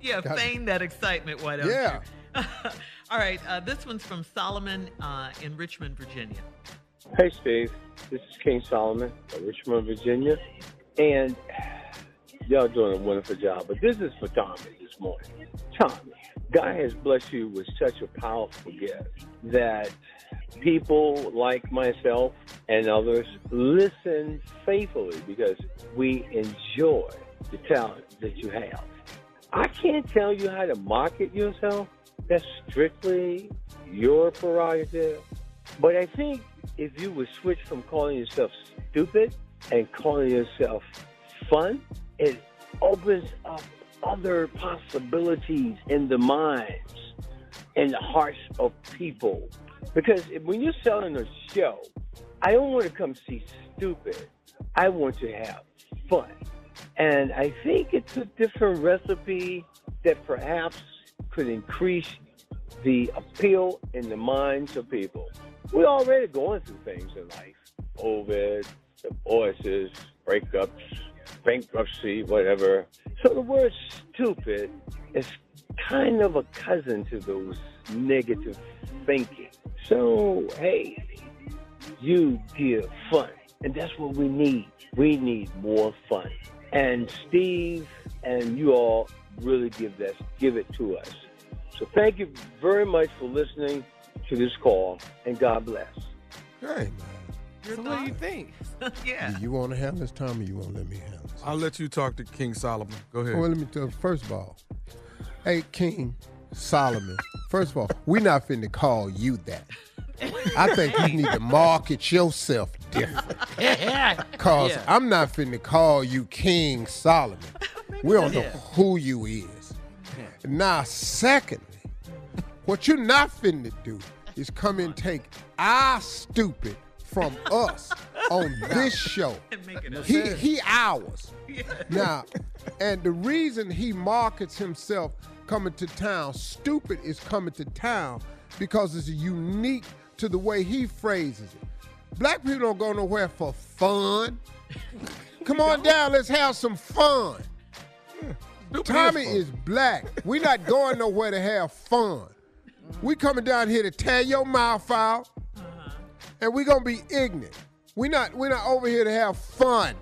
yeah, Got it. feign that excitement. Why don't Yeah. you? All right. Uh, this one's from Solomon uh, in Richmond, Virginia. Hey, Steve. This is King Solomon of Richmond, Virginia. And y'all doing a wonderful job. But this is for Tommy this morning. Tommy, God has blessed you with such a powerful gift that people like myself and others listen faithfully because we enjoy the talent that you have. I can't tell you how to market yourself. That's strictly your prerogative. But I think if you would switch from calling yourself stupid and calling yourself fun, it opens up other possibilities in the minds and the hearts of people. Because when you're selling a show, I don't want to come see stupid. I want to have fun. And I think it's a different recipe that perhaps could increase the appeal in the minds of people. We're already going through things in life COVID, divorces, breakups, bankruptcy, whatever. So the word stupid is kind of a cousin to those negative thinking. So, hey, you give fun. And that's what we need. We need more fun. And Steve and you all really give that give it to us. So thank you very much for listening to this call and God bless. Hey, So what do you think? yeah. Do you want to handle this, Tom, or you want to let me handle this? I'll let you talk to King Solomon. Go ahead. Well, let me tell you, first of all, hey, King Solomon, first of all, we not finna call you that. I think you need to market yourself different. Cause Yeah. I'm not finna call you King Solomon. We don't know Yeah. who you is. Now, secondly, what you're not finna do is come and take our stupid from us on this show. He he ours. Now, and the reason he markets himself coming to town, stupid is coming to town because it's unique to the way he phrases it. Black people don't go nowhere for fun. Come on down, let's have some fun. Tommy is black. We're not going nowhere to have fun. We coming down here to tear your mouth out, and we're gonna be ignorant. We're not we're not over here to have fun.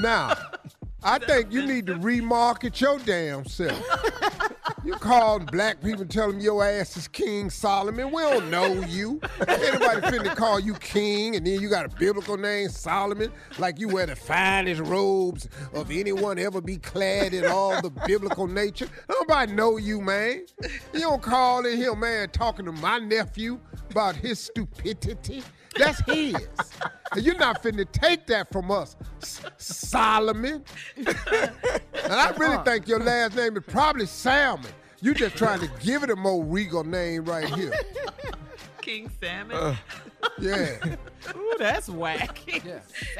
Now, I think you need to remarket your damn self. You call black people and tell them your ass is King Solomon. We don't know you. Anybody finna call you king and then you got a biblical name, Solomon, like you wear the finest robes of anyone ever be clad in all the biblical nature. Nobody know you, man. You don't call in here, man, talking to my nephew about his stupidity. That's his. And you're not finna take that from us, Solomon. and I really think your last name is probably Salmon. You just trying to give it a more regal name right here. King Salmon. Uh, Yeah. Ooh, that's whack.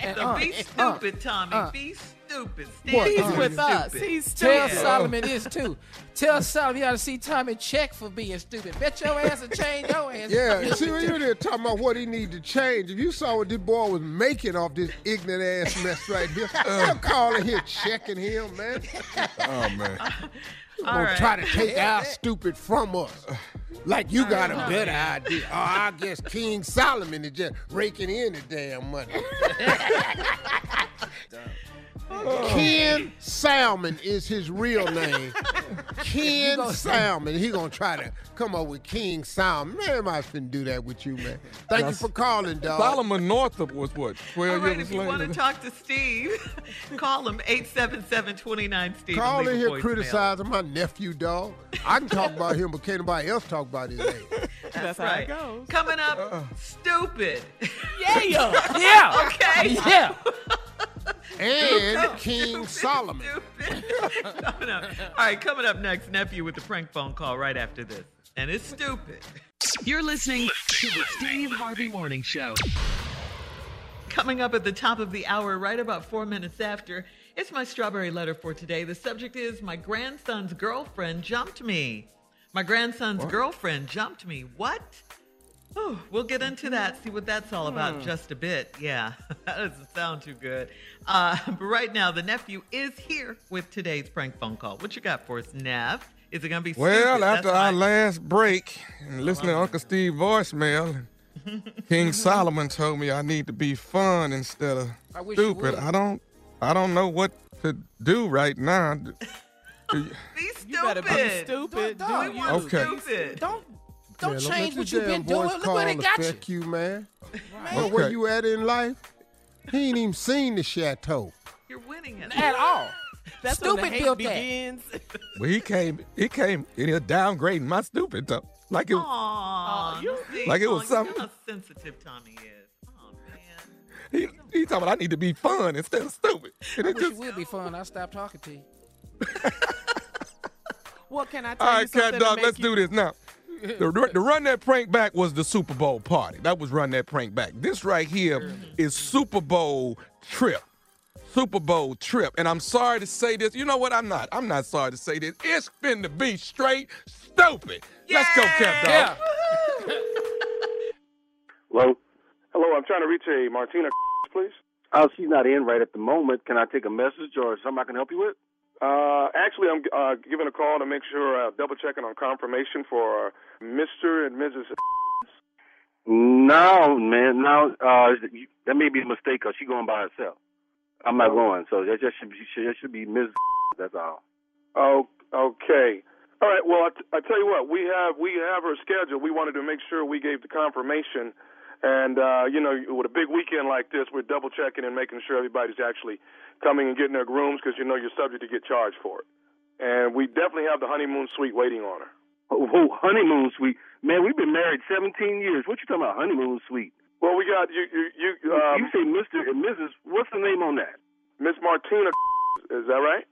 so uh, be uh, stupid, Tommy. uh. be stupid. What? Stand He's for with us. stupid. He's Tell stupid. Solomon is too. Tell Solomon you ought to see Tommy check for being stupid. Bet your ass and change your ass. Yeah, see, when you're there talking about what he need to change, if you saw what this boy was making off this ignorant ass mess right here, uh. I'm calling here checking him, man. Oh man. Gonna right. try to take our stupid from us. Like you got a better idea. Oh, I guess King Solomon is just raking in the damn money. Ken Salmon is his real name. Ken Salmon. He gonna try to come up with King Salmon. Man, I finna do that with you, man. Thank you for calling, dog. Solomon Northup was what? 12 All right, years if you want to talk to Steve, call him 877-29 Steve. and Call in here criticizing my nephew, dog. I can talk about him, but can't nobody else talk about his name. That's, how right. it goes. Coming up, uh-uh. stupid. Yeah, Yeah. Okay. Yeah. And King Solomon. coming up. All right, coming up next, nephew with the prank phone call right after this, and it's stupid. You're listening to the Steve Harvey Morning Show. Coming up at the top of the hour, right about four minutes after, it's my strawberry letter for today. The subject is My grandson's girlfriend jumped me. My grandson's girlfriend jumped me. What? Oh, we'll get into that, see what that's all about Hmm. just a bit. Yeah, that doesn't sound too good. Uh, but right now, the nephew is here with today's prank phone call. What you got for us, Nev? Is it going to be Well, stupid? after That's our my- last break and listening to Uncle Steve voicemail, King Solomon told me I need to be fun instead of I wish stupid. I don't I don't know what to do right now. Do- do you- Be stupid. You better be stupid. Don't- Do you? Okay. stupid. Don't don't Yeah, change let what you've been doing. Look where they got you. affect you, man. Man, Know where you at in life? He ain't even seen the chateau. You're winning it. At all. That's when the Stupid hate built that. begins. well, he came he came in here downgrading my stupid though. Like it Aw, you- see, Like it was Aw, you something- know how sensitive Tommy is. Oh, man. he, he talking about I need to be fun instead of stupid. And I it wish it just, would be fun. I stopped talking to you. What can I tell all you right, something cat to dog, let's you- do this now. The, the run that prank back was the Super Bowl party. That was run that prank back. This right here mm-hmm. is Super Bowl trip. Super Bowl trip. And I'm sorry to say this. You know what? I'm not. I'm not sorry to say this. It's been to be straight stupid. Let's go, cat dog. Yeah. Hello? Hello, I'm trying to reach a Martina, please. Oh, she's not in right at the moment. Can I take a message or something I can help you with? Uh, actually, I'm uh, giving a call to make sure, uh, double checking on confirmation for Mr. and Mrs. No, man, no. Uh, that may be a mistake because she's going by herself. I'm not going, so that just should be, that should be Ms. That's all. Oh, okay. All right. Well, I, t- I tell you what, we have we have her scheduled. We wanted to make sure we gave the confirmation, and uh, you know, with a big weekend like this, we're double checking and making sure everybody's actually coming and getting their grooms because you know you're subject to get charged for it. And we definitely have the honeymoon suite waiting on her. Oh, oh, honeymoon suite. Man, we've been married 17 years. What you talking about, honeymoon suite? Well, we got you. You, you, um, you say Mr. and Mrs. What's the name on that? Miss Martina. Is that right?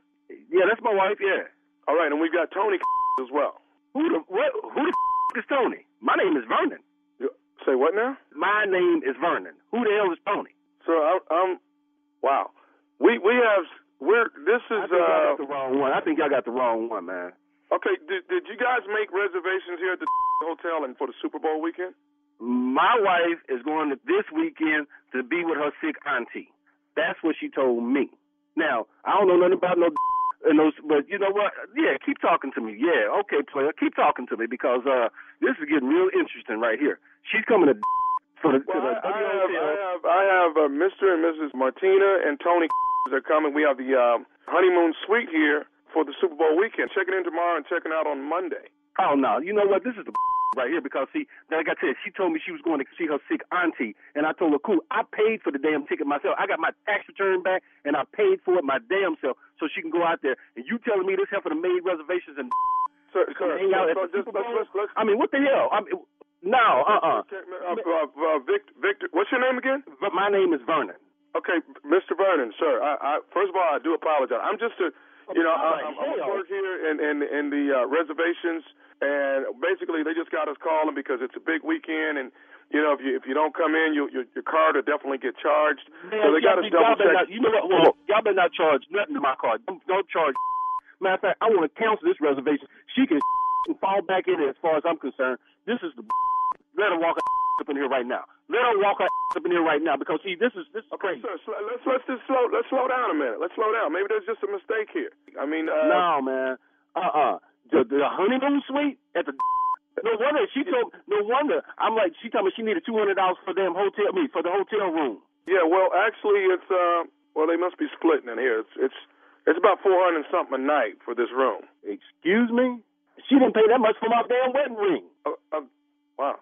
Yeah, that's my wife. Yeah. All right, and we've got Tony as well. Who the what? Who the is Tony? My name is Vernon. Say what now? My name is Vernon. Who the hell is Tony? So I'm, I'm wow. We we have we're this is. I think uh got the wrong one. I think y'all got the wrong one, man. okay. Did did you guys make reservations here at the hotel and for the Super Bowl weekend? My wife is going to this weekend to be with her sick auntie. That's what she told me. Now, I don't know nothing about no and those, but you know what? Yeah, keep talking to me. Yeah, okay, player, keep talking to me because uh, this is getting real interesting right here. She's coming to for the, Well, to the I, I have I have I have uh, Mr. and Mrs. Martina and Tony are coming. We have the um, honeymoon suite here for the Super Bowl weekend. Checking in tomorrow and checking out on Monday. Oh no, you know what? This is the right here because see, like I said, she told me she was going to see her sick auntie, and I told her, cool, I paid for the damn ticket myself. I got my tax return back, and I paid for it my damn self, so she can go out there. And you telling me this heifer made reservations and Sir, sir, hang out so at the just Super let's, let's, let's, I mean, what the hell? I mean, no, uh, uh uh, uh, uh, Victor, Victor, what's your name again? But my name is Vernon. Okay, Mr. Vernon, sir. I, I first of all, I do apologize. I'm just a, you know, I, I'm, I'm work here in in, in the uh, reservations, and basically they just got us calling because it's a big weekend, and you know, if you if you don't come in, you, your your card will definitely get charged. so they got us double check. not, you know what? Well, y'all better not charge nothing to my card. Don't, don't charge. Matter of fact, I want to cancel this reservation. She can fall back in it as far as I'm concerned. This is the. Let her walk up in here right now. Let her walk her up in here right now because see, this is this is Okay, crazy. sir, sl- let's let's just slow let's slow down a minute. Let's slow down. Maybe there's just a mistake here. I mean, uh, no, man. Uh uh The, the honeymoon suite at the. No wonder she told. No wonder I'm like she told me she needed two hundred dollars for them hotel me for the hotel room. Yeah, well, actually, it's uh, well, they must be splitting in here. It's it's it's about four hundred something a night for this room. Excuse me. She didn't pay that much for my damn wedding ring. Uh, uh, wow.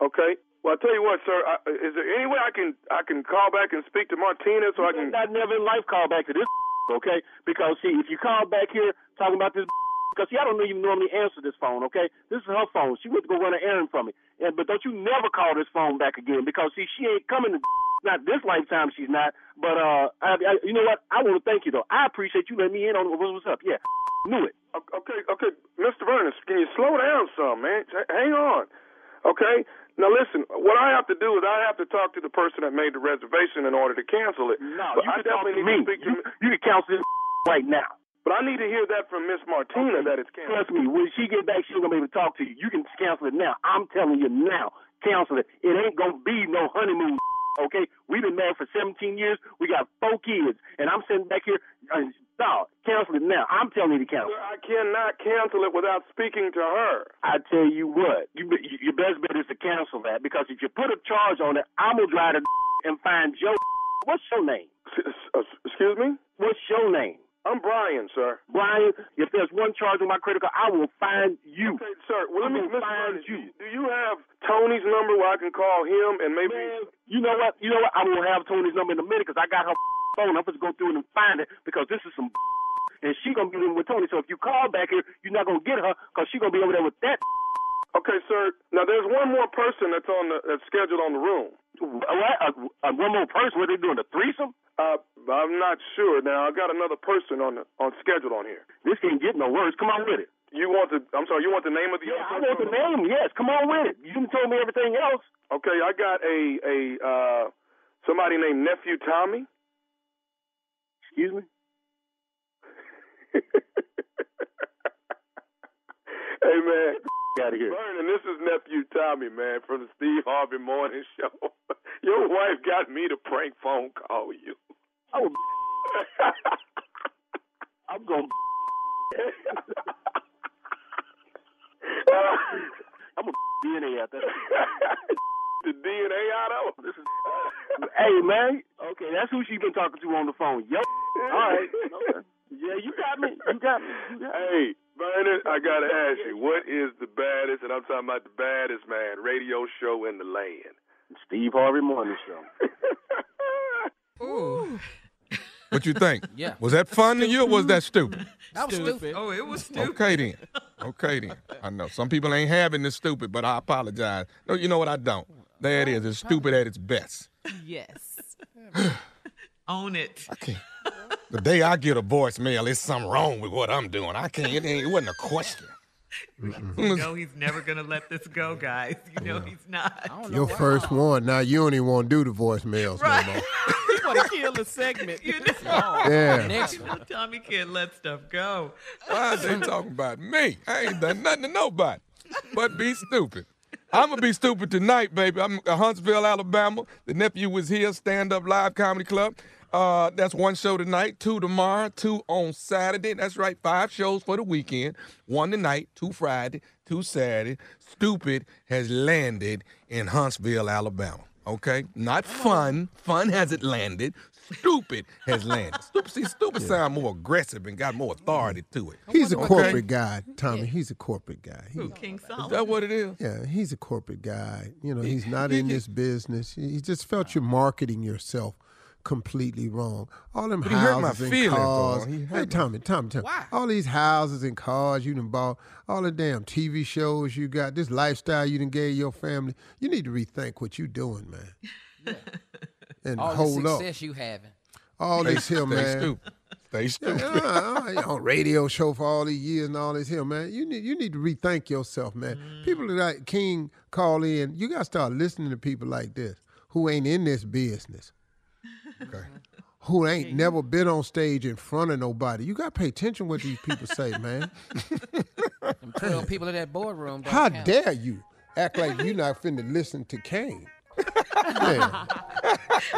Okay. Well, I tell you what, sir. I, is there any way I can I can call back and speak to Martina so I can? I never in life call back to this, okay? Because see, if you call back here talking about this, because see, I don't even normally answer this phone, okay? This is her phone. She went to go run an errand for me, and but don't you never call this phone back again because see, she ain't coming to. Not this lifetime, she's not. But uh, I, I, you know what? I want to thank you though. I appreciate you letting me in on what was up. Yeah, knew it. Okay, okay, Mr. Vernon, can you slow down some, man? Hang on. Okay. Now listen, what I have to do is I have to talk to the person that made the reservation in order to cancel it. No, but you I can talk to definitely me. need to speak to. You, you can cancel this right now. But I need to hear that from Miss Martina that it's canceled. Trust me, when she get back, she's gonna be able to talk to you. You can cancel it now. I'm telling you now. cancel it. It ain't gonna be no honeymoon. Okay, we've been married for 17 years. We got four kids, and I'm sitting back here. Uh, no, cancel it now. I'm telling you to cancel. Sir, I cannot cancel it without speaking to her. I tell you what, you, your best bet is to cancel that because if you put a charge on it, I'm gonna drive to and find Joe. What's your name? Excuse me? What's your name? I'm Brian, sir. Brian, if there's one charge on my credit card, I will find you. Okay, sir. Well, let me, find you. Do you have Tony's number where I can call him and maybe? Man, you know what? You know what? I'm gonna have Tony's number in a minute because I got her phone. I'm supposed to go through and find it because this is some and she gonna be in with Tony. So if you call back here, you're not gonna get her because she gonna be over there with that. Okay, sir. Now there's one more person that's on the that's scheduled on the room. What? Uh, uh, one more person? What are they doing? A threesome? Uh, I'm not sure. Now I got another person on the on scheduled on here. This can't get no worse. Come on with it. You want the? I'm sorry. You want the name of the? Yeah, I want the name. Yes, come on with it. You didn't told me everything else. Okay, I got a a uh somebody named nephew Tommy. Excuse me. Hey man, out of here. Vernon, this is nephew Tommy, man, from the Steve Harvey Morning Show. Your wife got me to prank phone call you. Oh, I'm gonna. I'm a DNA out there. The DNA out of This is. Hey man, okay, that's who she been talking to on the phone. Yo, all right, okay. Yeah, you got me. You got me. You got me. Hey, Vernon, I gotta ask you, what is the baddest, and I'm talking about the baddest man, radio show in the land? Steve Harvey Morning Show. Ooh. What you think? Yeah. Was that fun to you or was that stupid? That was stupid. Oh, it was stupid. Okay then. Okay then. I know some people ain't having this stupid, but I apologize. No, you know what? I don't. There it is. It's stupid at its best. Yes. Own it. I can't. The day I get a voicemail, it's something wrong with what I'm doing. I can't. It, ain't, it wasn't a question. You know he's never gonna let this go, guys. You know he's not. Your first one. Now you don't even want to do the voicemails Right. no more. You want to kill the segment. You know, Yeah. Next you know Tommy can't let stuff go. Why is they talking about me? I ain't done nothing to nobody but be stupid. I'm gonna be stupid tonight, baby. I'm Huntsville, Alabama. The nephew was here, stand up live comedy club. Uh, that's one show tonight, two tomorrow, two on Saturday. That's right, five shows for the weekend. One tonight, two Friday, two Saturday. Stupid has landed in Huntsville, Alabama. Okay, not fun. Fun hasn't landed. Stupid has landed. Stupid, see, stupid sound more aggressive and got more authority to it. He's a Okay? corporate guy, Tommy. He's a corporate guy. He- Who, King Solomon? Is that what it is? yeah, he's a corporate guy. You know, he's not in this business. He he just felt you're marketing yourself completely wrong. All them But he hurt my houses and feelings, cars. He hurt Hey, my- Tommy, Tommy, Tommy. All these houses and cars you done bought, all the damn TV shows you got, this lifestyle you done gave your family. You need to rethink what you're doing, man. And All hold the up. success you having. All Stay- this here, stay man. stupid. Stay stupid. Yeah, yeah, on radio show for all these years and all this here, man. You need you need to rethink yourself, man. Mm. People like King call in. You gotta start listening to people like this who ain't in this business. Okay. Who ain't never been on stage in front of nobody. You gotta pay attention what these people say, man. Them 12 people in that boardroom. How count. dare you act like you're not finna listen to Kane? Man.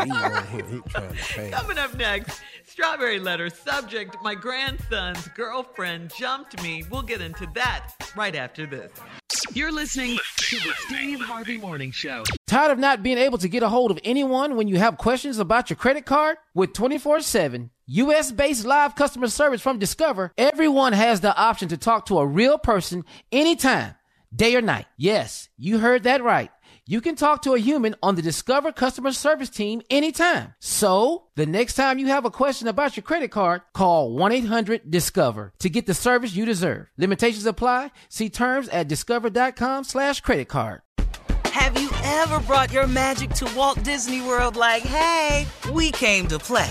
He on here, he trying to pay. Coming up next, strawberry letter subject: My grandson's girlfriend jumped me. We'll get into that right after this. You're listening to the Steve Harvey Morning Show. Tired of not being able to get a hold of anyone when you have questions about your credit card? With 24 7 US based live customer service from Discover, everyone has the option to talk to a real person anytime, day or night. Yes, you heard that right. You can talk to a human on the Discover customer service team anytime. So, the next time you have a question about your credit card, call 1 800 Discover to get the service you deserve. Limitations apply. See terms at discover.com/slash credit card. Have you ever brought your magic to Walt Disney World like, hey, we came to play?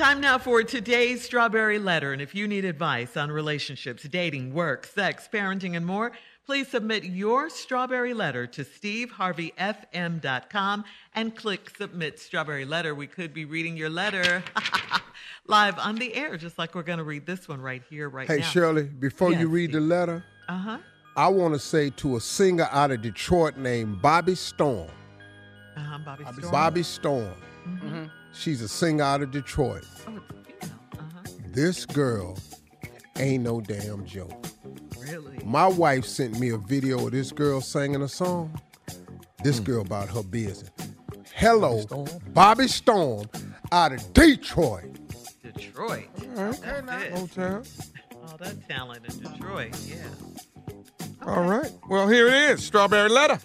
Time now for today's Strawberry Letter. And if you need advice on relationships, dating, work, sex, parenting, and more, please submit your Strawberry Letter to steveharveyfm.com and click Submit Strawberry Letter. We could be reading your letter live on the air, just like we're going to read this one right here, right Hey, now. Hey, Shirley, before Yes, you read the letter, Uh huh. I want to say to a singer out of Detroit named Bobby Storm. Uh huh. Bobby Storm. Bobby Storm. Mm-hmm. She's a singer out of Detroit. Oh, it's a female. Uh-huh. This girl ain't no damn joke. Really? My wife sent me a video of this girl singing a song. This girl about her business. Hello, Bobby Storm, out of Detroit. Detroit. Okay, now. Hotel. All that talent in Detroit. Yeah. All right. Well, here it is. Strawberry letter.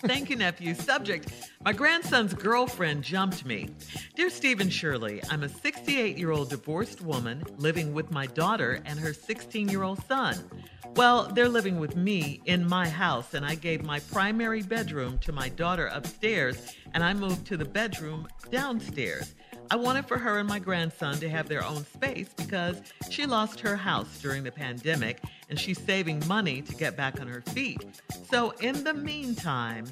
Thank you, nephew. Subject My grandson's girlfriend jumped me. Dear Stephen Shirley, I'm a 68 year old divorced woman living with my daughter and her 16 year old son. Well, they're living with me in my house, and I gave my primary bedroom to my daughter upstairs, and I moved to the bedroom downstairs. I wanted for her and my grandson to have their own space because she lost her house during the pandemic and she's saving money to get back on her feet. So, in the meantime,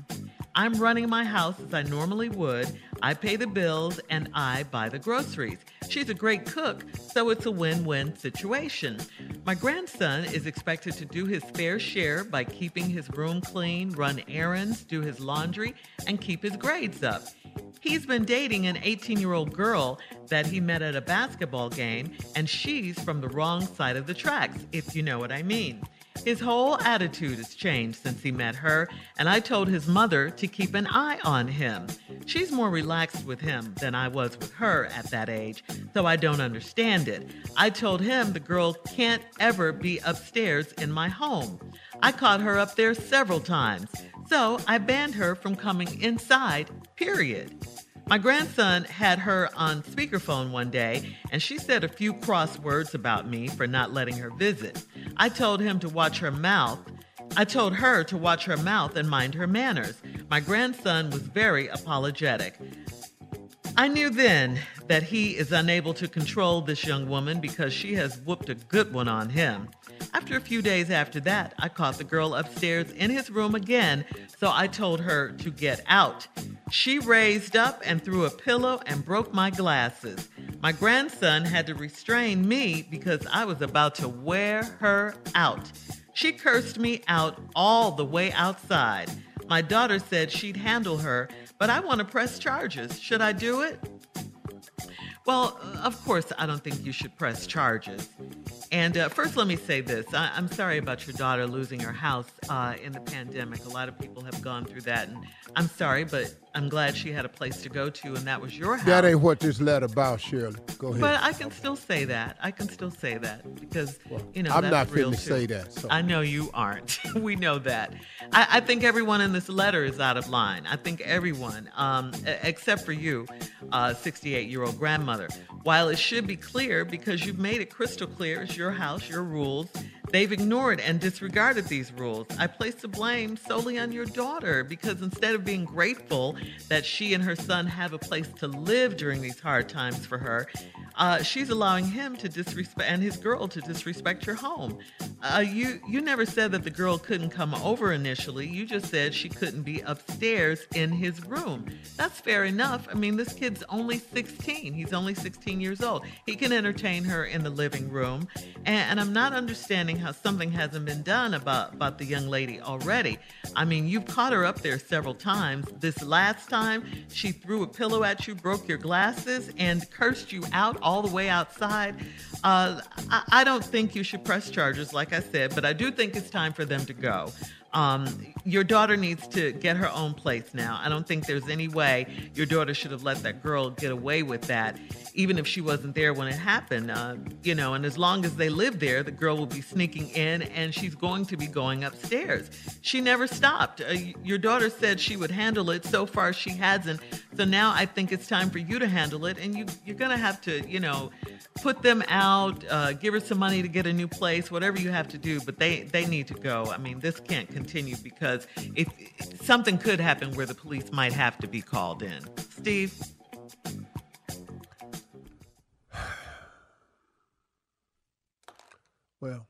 I'm running my house as I normally would. I pay the bills and I buy the groceries. She's a great cook, so it's a win win situation. My grandson is expected to do his fair share by keeping his room clean, run errands, do his laundry, and keep his grades up. He's been dating an 18 year old girl that he met at a basketball game, and she's from the wrong side of the tracks, if you know what I mean. His whole attitude has changed since he met her, and I told his mother to keep an eye on him. She's more relaxed with him than I was with her at that age, so I don't understand it. I told him the girl can't ever be upstairs in my home. I caught her up there several times, so I banned her from coming inside, period. My grandson had her on speakerphone one day, and she said a few cross words about me for not letting her visit. I told him to watch her mouth. I told her to watch her mouth and mind her manners. My grandson was very apologetic. I knew then that he is unable to control this young woman because she has whooped a good one on him. After a few days after that, I caught the girl upstairs in his room again, so I told her to get out. She raised up and threw a pillow and broke my glasses. My grandson had to restrain me because I was about to wear her out. She cursed me out all the way outside. My daughter said she'd handle her, but I want to press charges. Should I do it? Well, of course, I don't think you should press charges. And uh, first, let me say this I- I'm sorry about your daughter losing her house uh, in the pandemic. A lot of people have gone through that. And I'm sorry, but I'm glad she had a place to go to, and that was your house. That ain't what this letter about, Shirley. Go ahead. But I can still say that. I can still say that because you know I'm that's not real to say that, so. I know you aren't. we know that. I, I think everyone in this letter is out of line. I think everyone, um, except for you, 68 year old grandmother. While it should be clear because you've made it crystal clear, it's your house, your rules. They've ignored and disregarded these rules. I place the blame solely on your daughter because instead of being grateful that she and her son have a place to live during these hard times for her, uh, she's allowing him to disrespect and his girl to disrespect your home. Uh, you you never said that the girl couldn't come over initially. You just said she couldn't be upstairs in his room. That's fair enough. I mean, this kid's only 16. He's only 16 years old. He can entertain her in the living room, and, and I'm not understanding how something hasn't been done about about the young lady already. I mean, you've caught her up there several times. This last time, she threw a pillow at you, broke your glasses, and cursed you out all the way outside. Uh, I, I don't think you should press charges, like I said, but I do think it's time for them to go. Um, your daughter needs to get her own place now. I don't think there's any way your daughter should have let that girl get away with that, even if she wasn't there when it happened. Uh, you know, and as long as they live there, the girl will be sneaking in and she's going to be going upstairs. She never stopped. Uh, your daughter said she would handle it. So far, she hasn't. So now I think it's time for you to handle it, and you you're gonna have to, you know, put them out, uh, give her some money to get a new place, whatever you have to do. But they they need to go. I mean, this can't continue continue because if something could happen where the police might have to be called in. Steve? Well,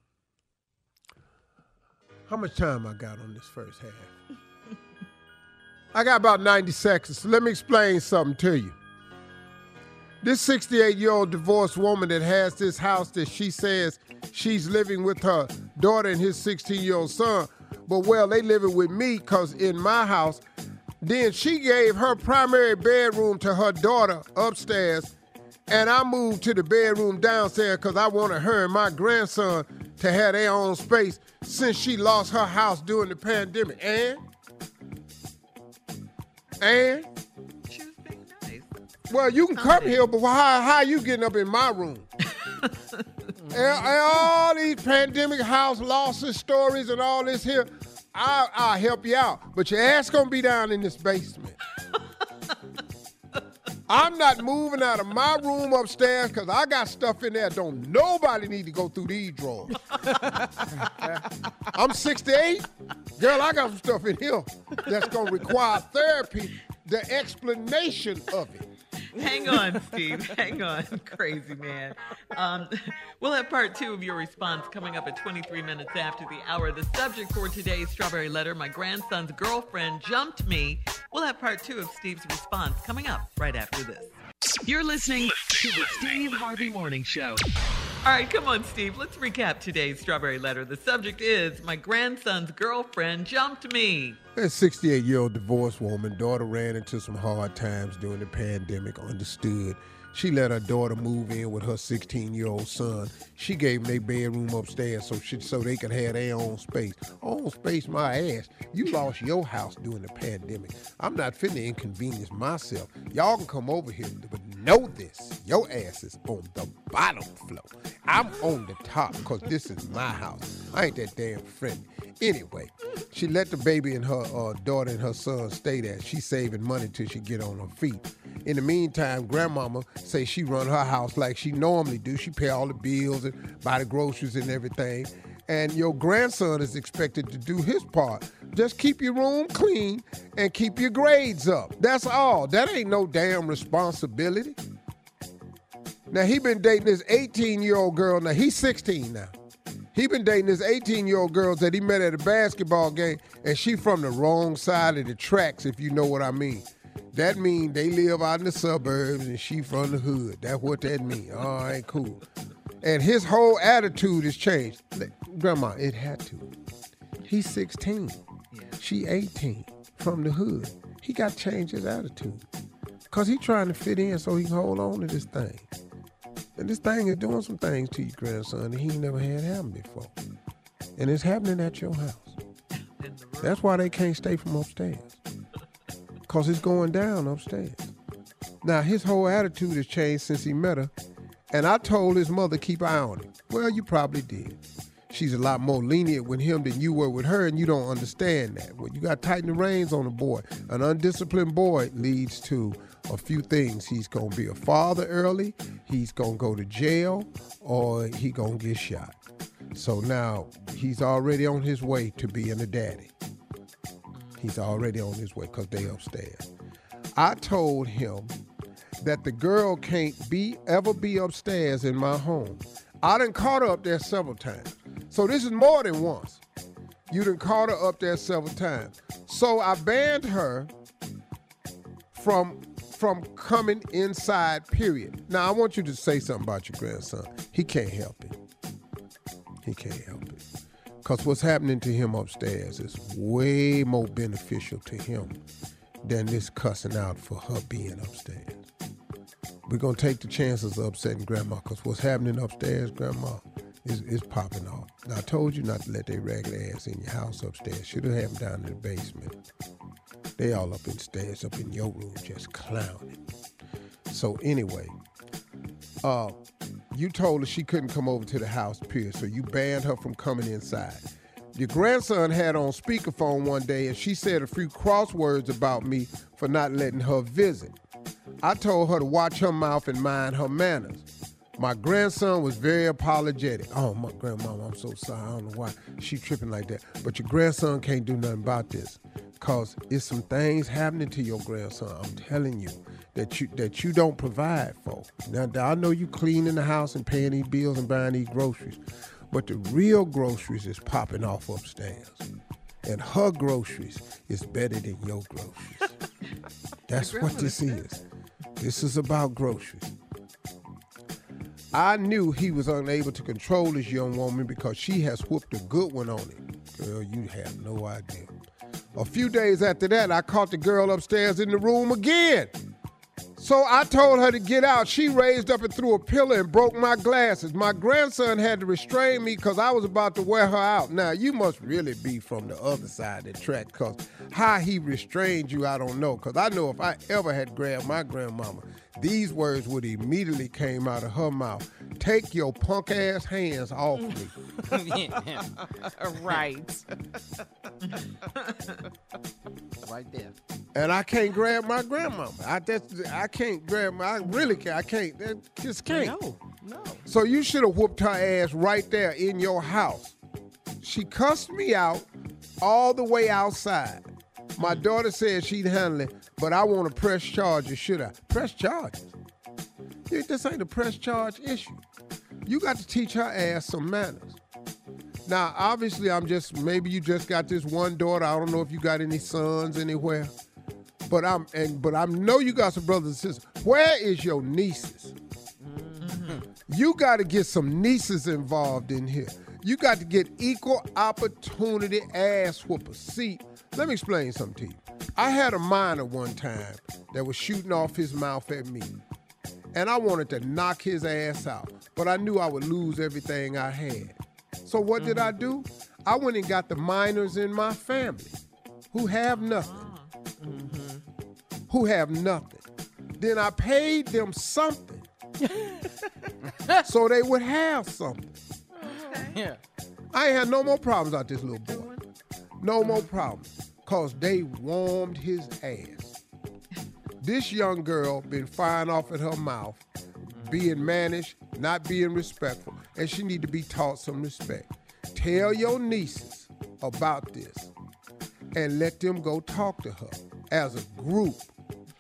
how much time I got on this first half? I got about 90 seconds. So let me explain something to you. This 68 year old divorced woman that has this house that she says she's living with her daughter and his 16 year old son but well, they living with me because in my house, then she gave her primary bedroom to her daughter upstairs, and I moved to the bedroom downstairs because I wanted her and my grandson to have their own space since she lost her house during the pandemic. And? And? Well, you can come here, but how how you getting up in my room? all these pandemic house losses stories and all this here, I'll, I'll help you out. But your ass gonna be down in this basement. I'm not moving out of my room upstairs because I got stuff in there. Don't nobody need to go through these drawers. I'm 68. Girl, I got some stuff in here that's gonna require therapy, the explanation of it. Hang on, Steve. Hang on, crazy man. Um, we'll have part two of your response coming up at 23 minutes after the hour. The subject for today's Strawberry Letter my grandson's girlfriend jumped me. We'll have part two of Steve's response coming up right after this. You're listening to the Steve Harvey Morning Show. All right, come on, Steve. Let's recap today's Strawberry Letter. The subject is My grandson's girlfriend jumped me. A 68 year old divorced woman, daughter ran into some hard times during the pandemic, understood. She let her daughter move in with her 16 year old son. She gave them their bedroom upstairs so she, so they could have their own space. Own space, my ass. You lost your house during the pandemic. I'm not finna inconvenience myself. Y'all can come over here, but know this. Your ass is on the bottom floor. I'm on the top because this is my house. I ain't that damn friend. Anyway, she let the baby and her uh, daughter and her son stay there. She's saving money till she get on her feet. In the meantime, grandmama say she run her house like she normally do. She pay all the bills and buy the groceries and everything. And your grandson is expected to do his part. Just keep your room clean and keep your grades up. That's all. That ain't no damn responsibility. Now he been dating this 18 year old girl. Now he's 16 now. He been dating this 18 year old girl that he met at a basketball game, and she from the wrong side of the tracks, if you know what I mean. That mean they live out in the suburbs and she from the hood. That's what that mean. All right, cool. And his whole attitude has changed. Grandma, it had to. He's 16. She 18 from the hood. He got to change his attitude. Cause he trying to fit in so he can hold on to this thing. And this thing is doing some things to your grandson that he ain't never had happen before. And it's happening at your house. That's why they can't stay from upstairs. Cause it's going down upstairs. Now his whole attitude has changed since he met her. And I told his mother keep eye on him. Well, you probably did. She's a lot more lenient with him than you were with her, and you don't understand that. Well, you got to tighten the reins on a boy. An undisciplined boy leads to a few things. He's going to be a father early, he's going to go to jail, or he going to get shot. So now he's already on his way to being a daddy. He's already on his way because they upstairs. I told him that the girl can't be ever be upstairs in my home. I done caught her up there several times. So this is more than once. You done caught her up there several times. So I banned her from from coming inside, period. Now I want you to say something about your grandson. He can't help it. He can't help it. Because what's happening to him upstairs is way more beneficial to him than this cussing out for her being upstairs. We're going to take the chances of upsetting grandma because what's happening upstairs, grandma, is, is popping off. Now, I told you not to let their ragged ass in your house upstairs. Should have had them down in the basement. They all up in stairs, up in your room, just clowning. So anyway, uh, you told her she couldn't come over to the house, period. So you banned her from coming inside. Your grandson had on speakerphone one day and she said a few crosswords about me for not letting her visit. I told her to watch her mouth and mind her manners. My grandson was very apologetic. Oh, my grandmama, I'm so sorry. I don't know why she tripping like that. But your grandson can't do nothing about this. Cause it's some things happening to your grandson. I'm telling you that you that you don't provide for. Now I know you cleaning the house and paying these bills and buying these groceries, But the real groceries is popping off upstairs. And her groceries is better than your groceries. That's what this is. This is about groceries. I knew he was unable to control this young woman because she has whooped a good one on him. Girl, you have no idea. A few days after that, I caught the girl upstairs in the room again. So I told her to get out. She raised up and threw a pillow and broke my glasses. My grandson had to restrain me because I was about to wear her out. Now, you must really be from the other side of the track because how he restrained you, I don't know. Because I know if I ever had grabbed my grandmama, these words would immediately came out of her mouth. Take your punk ass hands off me. right. right there. And I can't grab my grandmama. I that's, I can't grab my. I really can't. I can't. That just can't. No, no. So you should have whooped her ass right there in your house. She cussed me out all the way outside. My daughter said she'd handle it, but I want to press charges. Should I press charges? This ain't a press charge issue. You got to teach her ass some manners. Now, obviously, I'm just maybe you just got this one daughter. I don't know if you got any sons anywhere, but I'm and but I know you got some brothers and sisters. Where is your nieces? Mm-hmm. You got to get some nieces involved in here. You got to get equal opportunity ass whoopers. See, let me explain something to you. I had a minor one time that was shooting off his mouth at me, and I wanted to knock his ass out, but I knew I would lose everything I had. So what did I mm-hmm. do? I went and got the minors in my family who have nothing. Mm-hmm. Who have nothing. Then I paid them something so they would have something. Yeah. I ain't had no more problems out this little boy. No more problems. Cause they warmed his ass. This young girl been firing off at her mouth, being managed, not being respectful, and she need to be taught some respect. Tell your nieces about this and let them go talk to her as a group.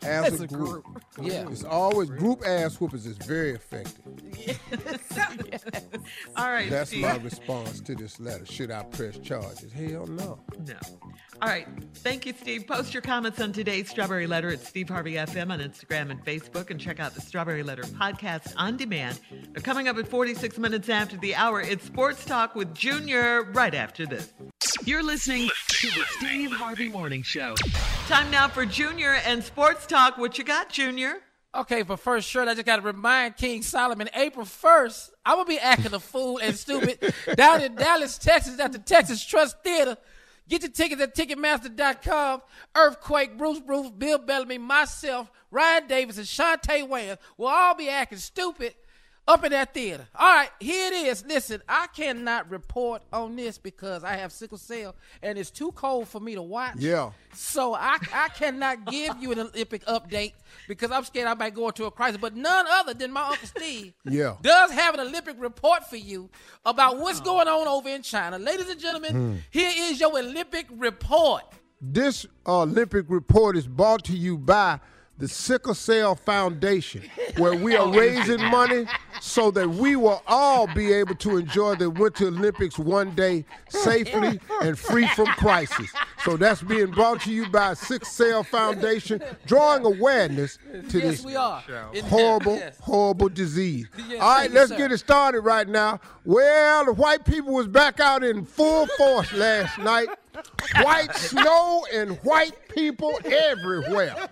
As, As a, a group. group. Yeah. It's always group ass whoopers is very effective. All right, That's Steve. my response to this letter. Should I press charges? Hell no. No. All right. Thank you, Steve. Post your comments on today's Strawberry Letter at Steve Harvey FM on Instagram and Facebook, and check out the Strawberry Letter podcast on demand. They're coming up at 46 minutes after the hour. It's Sports Talk with Junior right after this. You're listening to the Steve Harvey Morning Show. Time now for Junior and Sports Talk. What you got, Junior? Okay, for first shirt, I just got to remind King Solomon, April 1st, I'm going to be acting a fool and stupid down in Dallas, Texas at the Texas Trust Theater. Get your tickets at Ticketmaster.com. Earthquake, Bruce Bruce, Bill Bellamy, myself, Ryan Davis, and Shantae Wayans will all be acting stupid up in that theater. All right, here it is. Listen, I cannot report on this because I have sickle cell and it's too cold for me to watch. Yeah. So I, I cannot give you an Olympic update because I'm scared I might go into a crisis. But none other than my Uncle Steve Yeah. does have an Olympic report for you about what's going on over in China. Ladies and gentlemen, Hmm. here is your Olympic report. This Olympic report is brought to you by the Sickle Cell Foundation, where we are raising money so that we will all be able to enjoy the Winter Olympics one day safely and free from crisis. So that's being brought to you by Sickle Cell Foundation, drawing awareness to yes, this we are. Horrible, yes. horrible disease. Yes, All right, let's get it started right now. Well, the white people was back out in full force last night. White snow and white people everywhere.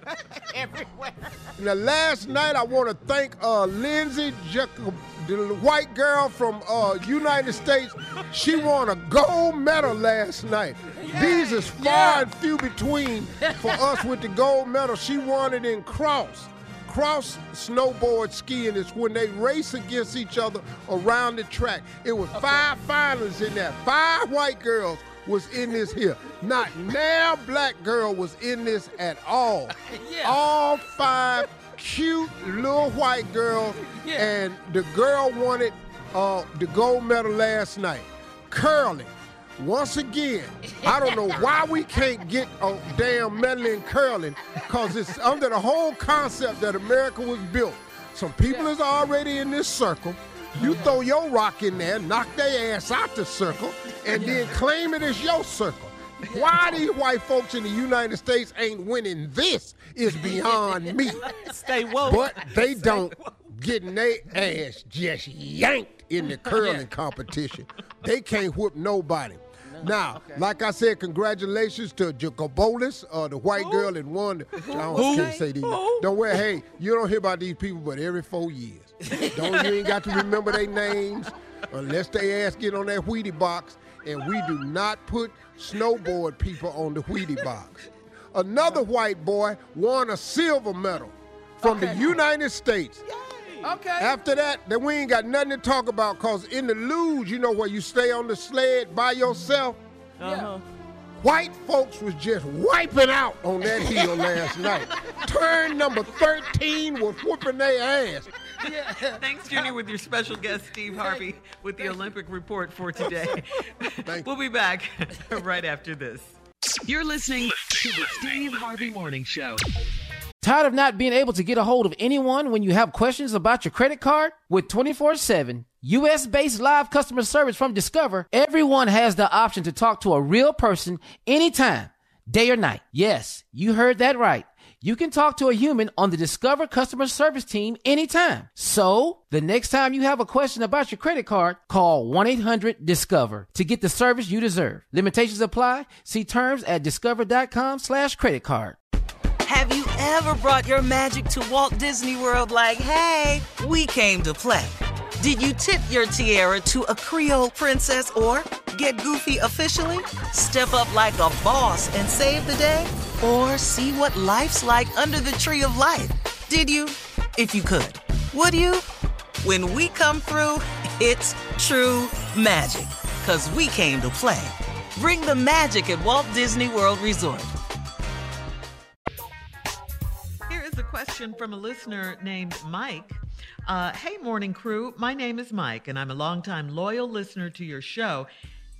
Everywhere. Now, last night I want to thank uh, Lindsay Jacob, the white girl from uh, United States. She won a gold medal last night. These is far and few between for us with the gold medal. She won it in cross. Cross snowboard skiing is when they race against each other around the track. It was five finalists in there. Five white girls was in this here. Not now black girl was in this at all. All five cute little white girls, and the girl wanted uh, the gold medal last night. Curling. Once again, I don't know why we can't get a damn medal in curling, because it's under the whole concept that America was built. Some people is already in this circle. You throw your rock in there, knock their ass out the circle, and then claim it as your circle. Why these white folks in the United States ain't winning this is beyond me. Stay woke. But they don't getting their ass just yanked in the curling competition. They can't whip nobody. Now, like I said, congratulations to Jacobellis, uh, the white girl that won. The, I don't Who? can't say these. Don't worry. Hey, you don't hear about these people, but every four years. Don't you ain't got to remember their names unless they ask get on that Wheatie box. And we do not put snowboard people on the Wheatie box. Another white boy won a silver medal from the United States. Okay. After that, then we ain't got nothing to talk about because in the luge, you know where you stay on the sled by yourself? Uh-huh. White folks was just wiping out on that hill last night. Turn number 13 was whooping their ass. Thanks, Junior, with your special guest, Steve Harvey, with the Olympic report for today. we'll be back right after this. You're listening to the Steve Harvey Morning Show. Tired of not being able to get a hold of anyone when you have questions about your credit card? With 24 7 US based live customer service from Discover, everyone has the option to talk to a real person anytime, day or night. Yes, you heard that right. You can talk to a human on the Discover customer service team anytime. So, the next time you have a question about your credit card, call 1 800 Discover to get the service you deserve. Limitations apply. See terms at discover.com/slash credit card. Have you ever brought your magic to Walt Disney World like, hey, we came to play? Did you tip your tiara to a Creole princess or get goofy officially? Step up like a boss and save the day? Or see what life's like under the tree of life? Did you? If you could. Would you? When we come through, it's true magic. Cause we came to play. Bring the magic at Walt Disney World Resort. Here is a question from a listener named Mike. Uh, hey, morning crew. My name is Mike, and I'm a longtime loyal listener to your show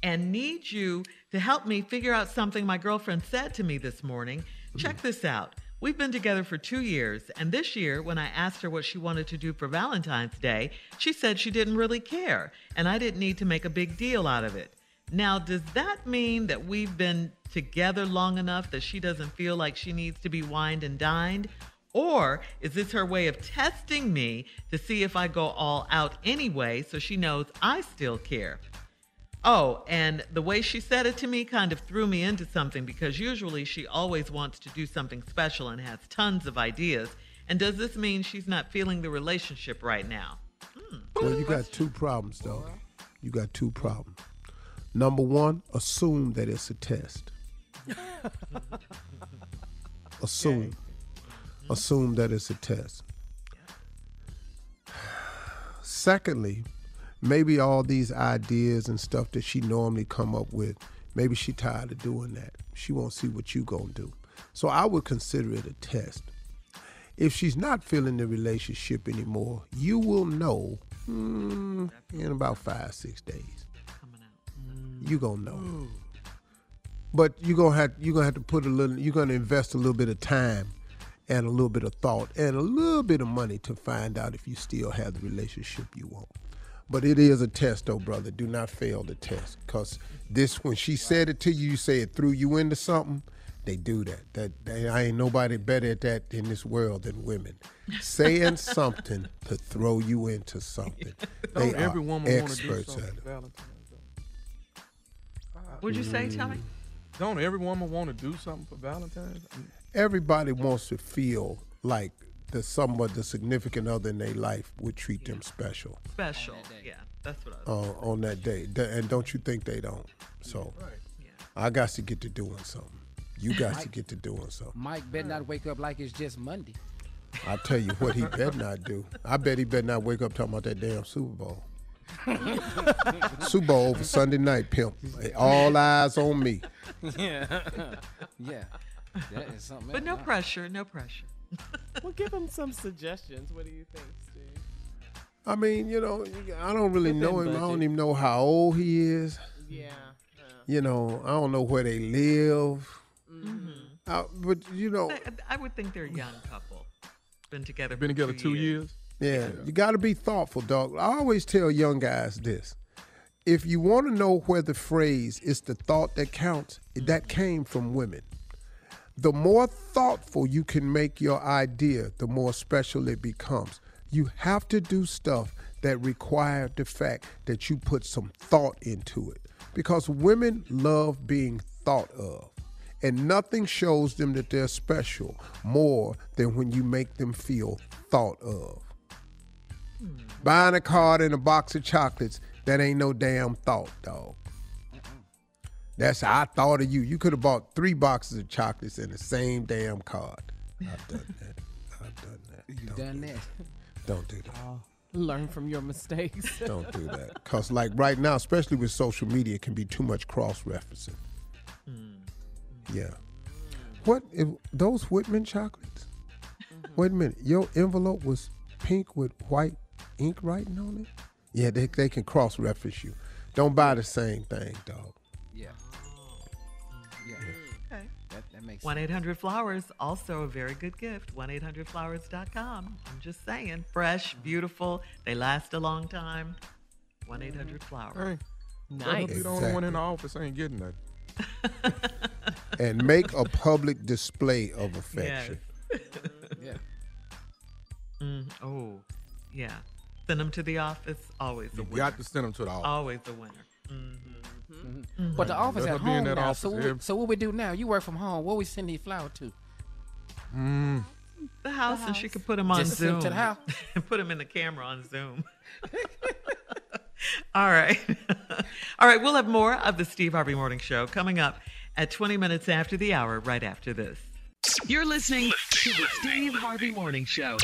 and need you to help me figure out something my girlfriend said to me this morning. Check this out. We've been together for two years, and this year, when I asked her what she wanted to do for Valentine's Day, she said she didn't really care, and I didn't need to make a big deal out of it. Now, does that mean that we've been together long enough that she doesn't feel like she needs to be wined and dined? Or is this her way of testing me to see if I go all out anyway so she knows I still care? Oh, and the way she said it to me kind of threw me into something because usually she always wants to do something special and has tons of ideas. And does this mean she's not feeling the relationship right now? Hmm. Well, you got two problems, though. You got two problems. Number one, assume that it's a test. assume. Assume that it's a test. Secondly, maybe all these ideas and stuff that she normally come up with, maybe she tired of doing that. She won't see what you gonna do. So I would consider it a test. If she's not feeling the relationship anymore, you will know mm, in about five, six days. You gonna know. But you're gonna have you're gonna have to put a little you're gonna invest a little bit of time and a little bit of thought and a little bit of money to find out if you still have the relationship you want. But it is a test though, brother. Do not fail the test. Cause this when she said it to you, you say it threw you into something. They do that. That they, I ain't nobody better at that in this world than women. Saying something to throw you into something. They Don't every are woman want to do something at for it. Valentine's What'd you say, Tommy? Don't every woman want to do something for Valentine's? I mean, Everybody wants to feel like the somewhat the significant other in their life would treat them special Special. Yeah, that's what I was. uh, on that day. And don't you think they don't? So I got to get to doing something. You got to get to doing something. Mike better not wake up like it's just Monday. I tell you what he better not do. I bet he better not wake up talking about that damn Super Bowl. Super Bowl over Sunday night, pimp. All eyes on me. Yeah. yeah. That is something. But no pressure, no pressure. well, give him some suggestions. What do you think, Steve? I mean, you know, I don't really Within know him. I don't even know how old he is. Yeah. You know, I don't know where they live. Uh, but you know, I, I would think they're a young couple. Been together. Been for together two two years. Yeah, you got to be thoughtful, dog. I always tell young guys this. If you want to know where the phrase "it's the thought that counts," that came from women. The more thoughtful you can make your idea, the more special it becomes. You have to do stuff that require the fact that you put some thought into it. Because women love being thought of. And nothing shows them that they're special more than when you make them feel thought of. Buying a card and a box of chocolates, that ain't no damn thought, dog. That's how I thought of you. You could have bought three boxes of chocolates in the same damn card. I've done that. I've done that. You've done that. Don't do that. Learn from your mistakes. Don't do that. Because, like, right now, especially with social media, it can be too much cross referencing. Mm-hmm. Yeah. What? If, those Whitman chocolates? Mm-hmm. Wait a minute. Your envelope was pink with white ink writing on it? Yeah, they, they can cross reference you. Don't buy the same thing, dog. Yeah. Okay. That, that makes 1 800 Flowers, also a very good gift. 1 800 Flowers.com. I'm just saying. Fresh, beautiful. They last a long time. 1 800 Flowers. Hey, Nice. Be the only one in the office ain't getting that. And make a public display of affection. Yeah. Mm, oh, yeah. Send them to the office. Always a winner. You winner. got to send them to the office. Always a winner. Mm-hmm. Mm-hmm. Mm-hmm. Mm-hmm. But the office Let at her be in home now. office so, what, every- so what we do now? You work from home. What we send these flowers to? Mm. The house, and she could put them on Just Zoom. to the house. and put them in the camera on Zoom. All right. All right. We'll have more of the Steve Harvey Morning Show coming up at 20 minutes after the hour, right after this. You're listening to the Steve Harvey Morning Show.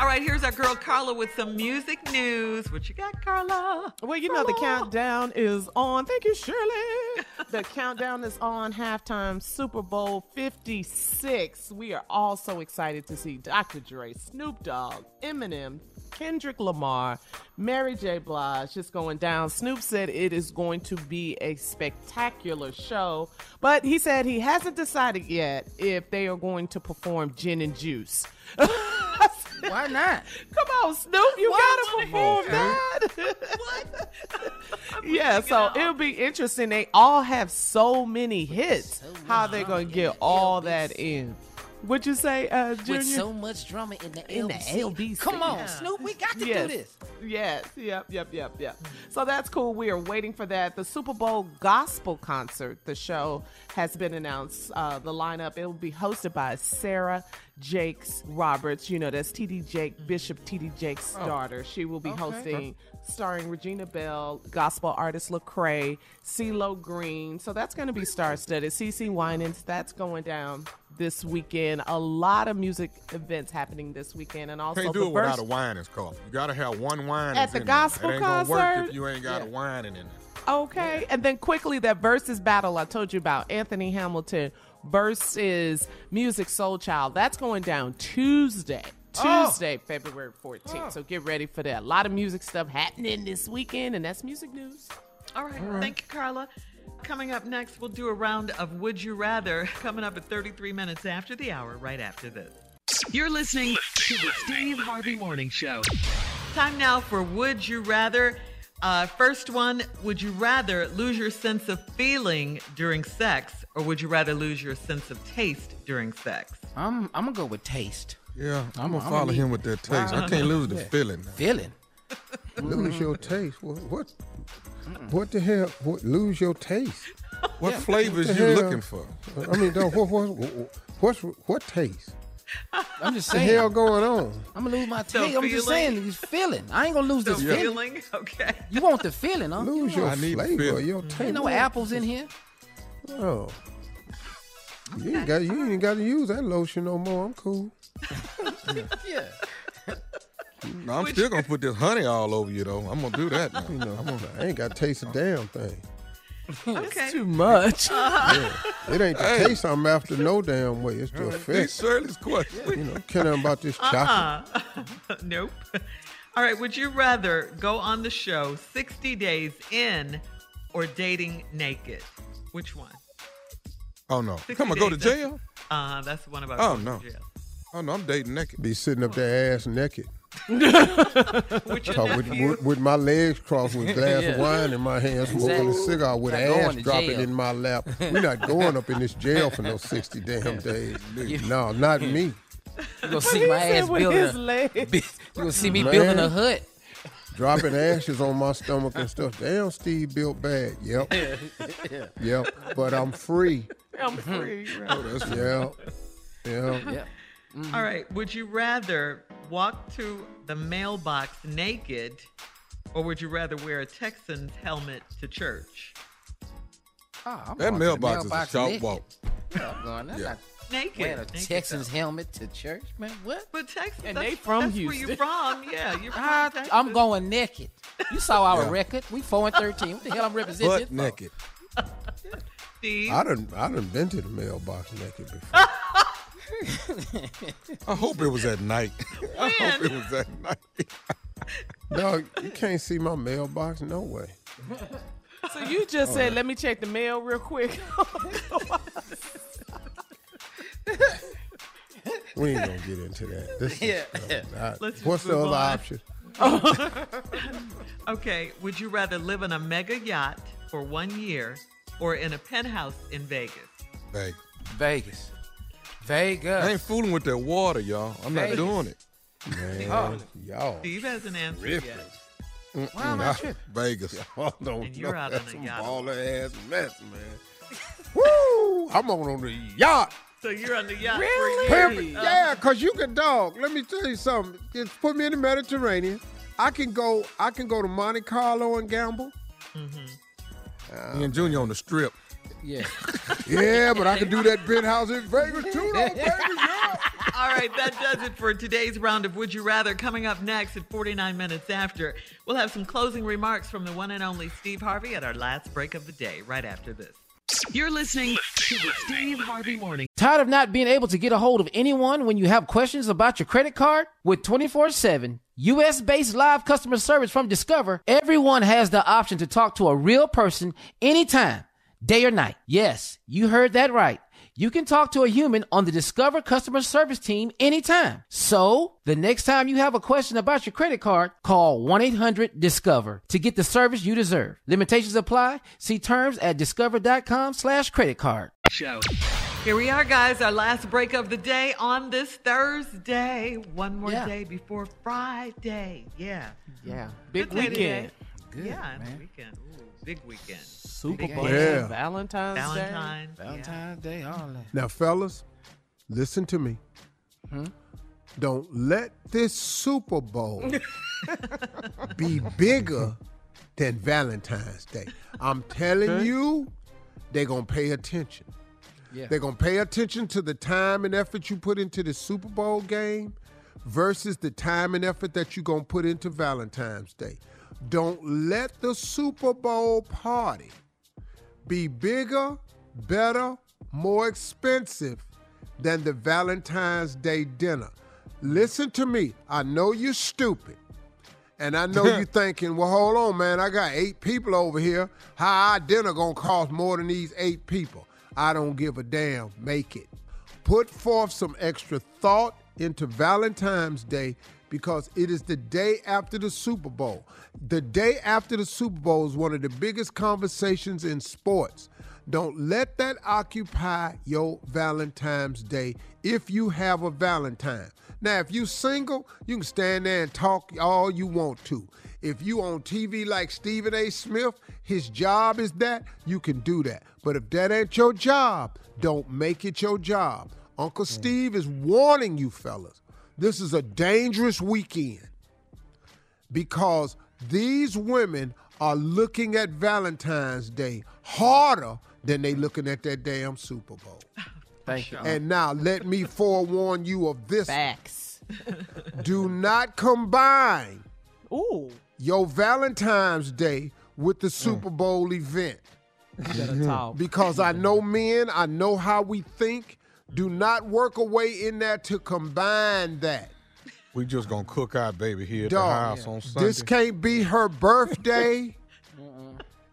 All right. Here's our girl Carla with some music news. What you got, Carla? Well, you know the countdown is on. Thank you, Shirley. the countdown is on. Halftime Super Bowl 56. We are all so excited to see Dr. Dre, Snoop Dogg, Eminem, Kendrick Lamar, Mary J. Blige just going down. Snoop said it is going to be a spectacular show, but he said he hasn't decided yet if they are going to perform Gin and Juice. Why not? Come on, Snoop, you gotta perform that. yeah, so it'll be interesting. They all have so many hits. How they gonna get all that in? What'd you say, uh, Junior? With so much drama in the In the LBC. LBC. Come on, Yeah. Snoop. We got to yes. do this. Yes, yep, yep, yep, yep. So that's cool. We are waiting for that. The Super Bowl gospel concert, the show has been announced. Uh, the lineup, it will be hosted by Sarah Jakes Roberts. You know, that's TD Jake, Bishop TD Jake's Oh. daughter. She will be Okay. hosting, starring Regina Belle, gospel artist Lecrae, CeeLo Green. So that's going to be star studded. CeCe Winans, that's going down this weekend. A lot of music events happening this weekend. And also Can't the do it without a wine is called. You gotta have one wine At the in gospel there. It ain't gonna work concert? if you ain't got Yeah. a wine in there. Okay. And then quickly, that Verzuz battle I told you about, Anthony Hamilton versus Musiq Soulchild, that's going down Tuesday. Oh. Tuesday, February 14th. So get ready for that. A lot of music stuff happening this weekend, and that's music news. All right. Thank you, Carla. Coming up next, we'll do a round of Would You Rather coming up at 33 minutes after the hour, right after this. You're listening to the Steve Harvey Morning Show. Time now for Would You Rather. Uh, first one Would you rather lose your sense of feeling during sex, or would you rather lose your sense of taste during sex? I'm I'm gonna go with taste. Yeah, I'm, I'm- gonna follow him with that taste. I can't lose the feeling. Feeling. Lose your taste. What? What, what the hell? What, lose your taste? What Yeah. flavors What you the hell? looking for? I mean, dog, what, what, what, what's what taste? I'm just What the hell going on? I'm gonna lose my taste. I'm just feeling? saying, this feeling. I ain't gonna lose The this feeling. feeling? Okay. You want the feeling, huh? Lose your I need flavor, feeling. your mm-hmm. taste. Ain't no apples in here. Oh. You ain't got you ain't got to use that lotion no more. I'm cool. Yeah. No, I'm still gonna put this honey all over you though. I'm gonna do that now. You know, I ain't got to taste a damn thing. Okay. Too much. Yeah. It ain't the Hey. taste I'm after no damn way. It's the These effect. Shirley's question. You know, care about this chocolate. Uh-uh. nope. All right. Would you rather go on the show 60 days in or dating naked? Which one? Oh no. 60 Come on, go to jail? Uh, that's the one about Oh, no. to jail. Oh no, I'm dating naked. Be sitting up there ass naked. With your Talk with, with, with my legs crossed with a glass Yeah. of wine in my hand, smoking a cigar with Not an ass dropping jail. in my lap. We're not going up in this jail for no 60 damn days. No, not me. You gonna see my ass with building his a, legs. you gonna see me Man. building a hut. Dropping ashes on my stomach and stuff. Damn, Steve built bad. Yep. Yep. But I'm free. I'm free. Mm-hmm. Oh, that's yeah. Yeah. Yeah. All right. Would you rather walk to the mailbox naked, or would you rather wear a Texans helmet to church? Oh, I'm That going to the mailbox is a short naked. walk. Yeah, I'm going. That's Yeah. not Naked. wearing a naked Texans though. helmet to church, man. What? But Texas, And that's, they from that's where you from. Yeah, you're from ah, I, Texas. I'm going naked. You saw our Yeah. record. We four and thirteen. What the hell I'm representing? Butt this naked. Steve. I done, I done been to the mailbox naked before. I hope it was at night. I hope it was at night. Dog, you can't see my mailbox no way. So you just said, let me check the mail real quick. We ain't gonna get into that. This is, Yeah. uh, not- Let's just what's the move other on. option? okay. Would you rather live in a mega yacht for one year or in a penthouse in Vegas? Vegas. Vegas. Vegas. I ain't fooling with that water, y'all. I'm not doing it. Man, Oh. y'all. Steve hasn't answered Terrific. yet. Why am I Nah, tripping? Vegas. Y'all don't And you're know out on that's a some yacht. baller ass mess, man. Woo! I'm on on the yacht. So you're on the yacht Really? for. Perfect. Uh, Yeah, cause you can dog. Let me tell you something. Just put me in the Mediterranean. I can go. I can go to Monte Carlo and gamble. Me and Junior on the strip. Yeah. Yeah, but I can do that penthouse in Vegas too, though, baby. Yeah. All right, that does it for today's round of Would You Rather. Coming up next at 49 minutes after, we'll have some closing remarks from the one and only Steve Harvey at our last break of the day, right after this. You're listening to the Steve Harvey Morning. Tired of not being able to get a hold of anyone when you have questions about your credit card? With 24 7 US based live customer service from Discover, everyone has the option to talk to a real person anytime, day or night. Yes, you heard that right. You can talk to a human on the Discover customer service team anytime. So, the next time you have a question about your credit card, call 1 800 Discover to get the service you deserve. Limitations apply. See terms at discover.com slash credit card. Show. Here we are, guys, our last break of the day on this Thursday. One more Yeah. day before Friday. Yeah. yeah. Big Good weekend. today. yeah, and a weekend. Ooh, big weekend. Super Bowl. Yeah. Valentine's, Day. Valentine's. Valentine's Day, all that. Now, fellas, listen to me. Hmm? Don't let this Super Bowl be bigger than Valentine's Day. I'm telling you, they're going to pay attention. Yeah. They're going to pay attention to the time and effort you put into the Super Bowl game versus the time and effort that you're going to put into Valentine's Day. Don't let the Super Bowl party be bigger, better, more expensive than the Valentine's Day dinner. Listen to me. I know you're stupid. And I know you're thinking, well, hold on, man. I got eight people over here. How our dinner gonna cost more than these eight people? I don't give a damn. Make it. Put forth some extra thought into Valentine's Day because it is the day after the Super Bowl. The day after the Super Bowl is one of the biggest conversations in sports. Don't let that occupy your Valentine's Day if you have a Valentine. Now, if you're single, you can stand there and talk all you want to. If you on TV like Stephen A. Smith, his job is that, you can do that. But if that ain't your job, don't make it your job. Uncle mm. Steve is warning you fellas. This is a dangerous weekend because these women are looking at Valentine's Day harder than they looking at that damn Super Bowl. Thank you. And now let me forewarn you of this. Facts. Do not combine Ooh. your Valentine's Day with the mm. Super Bowl event. Talk. Because I know men, I know how we think. Do not work away in there to combine that. We just gonna cook our baby here at the Dog, house on Sunday. This can't be her birthday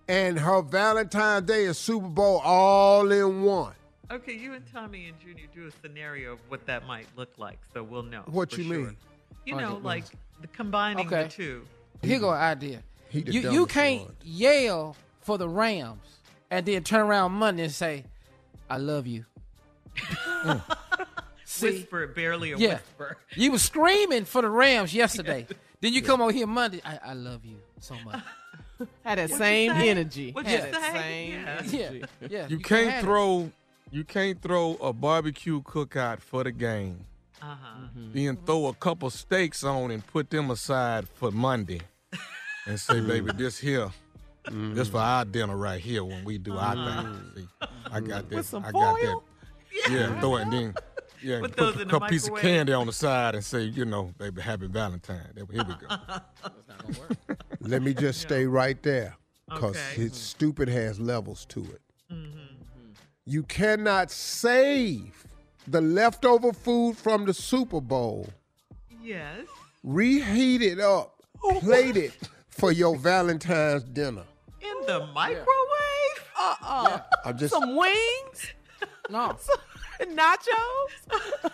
and her Valentine's Day and Super Bowl all in one. Okay, you and Tommy and Junior do a scenario of what that might look like, so we'll know. What you sure. mean? You know, like the combining Okay. the two. Here go an idea. You you can't one. yell for the Rams and then turn around Monday and say, "I love you." See? Whisper, barely a yeah, whisper. you was screaming for the Rams yesterday. Then you come over here Monday. I, I love you so much. Had that What'd you same say? energy. What'd Had you that say? same Yeah. energy. Yeah, yeah. You, have can't it. throw you can't throw a barbecue cookout for the game. Uh-huh. Mm-hmm. Then throw a couple steaks on and put them aside for Monday. And say, baby, mm. this here, this for mm. our dinner right here when we do our uh-huh. thing. See, I got mm. that. With some I got foil? that. Yeah, throw it and then yeah, Put put, a in couple piece of candy on the side and say, you know, baby, happy Valentine. Here we go. Let me just stay right there because Okay. his stupid has levels to it. Mm-hmm. You cannot save the leftover food from the Super Bowl, Yes. reheat it up, plate it for your Valentine's dinner. In the microwave? Uh-uh. I'm just Some wings? No, Nachos?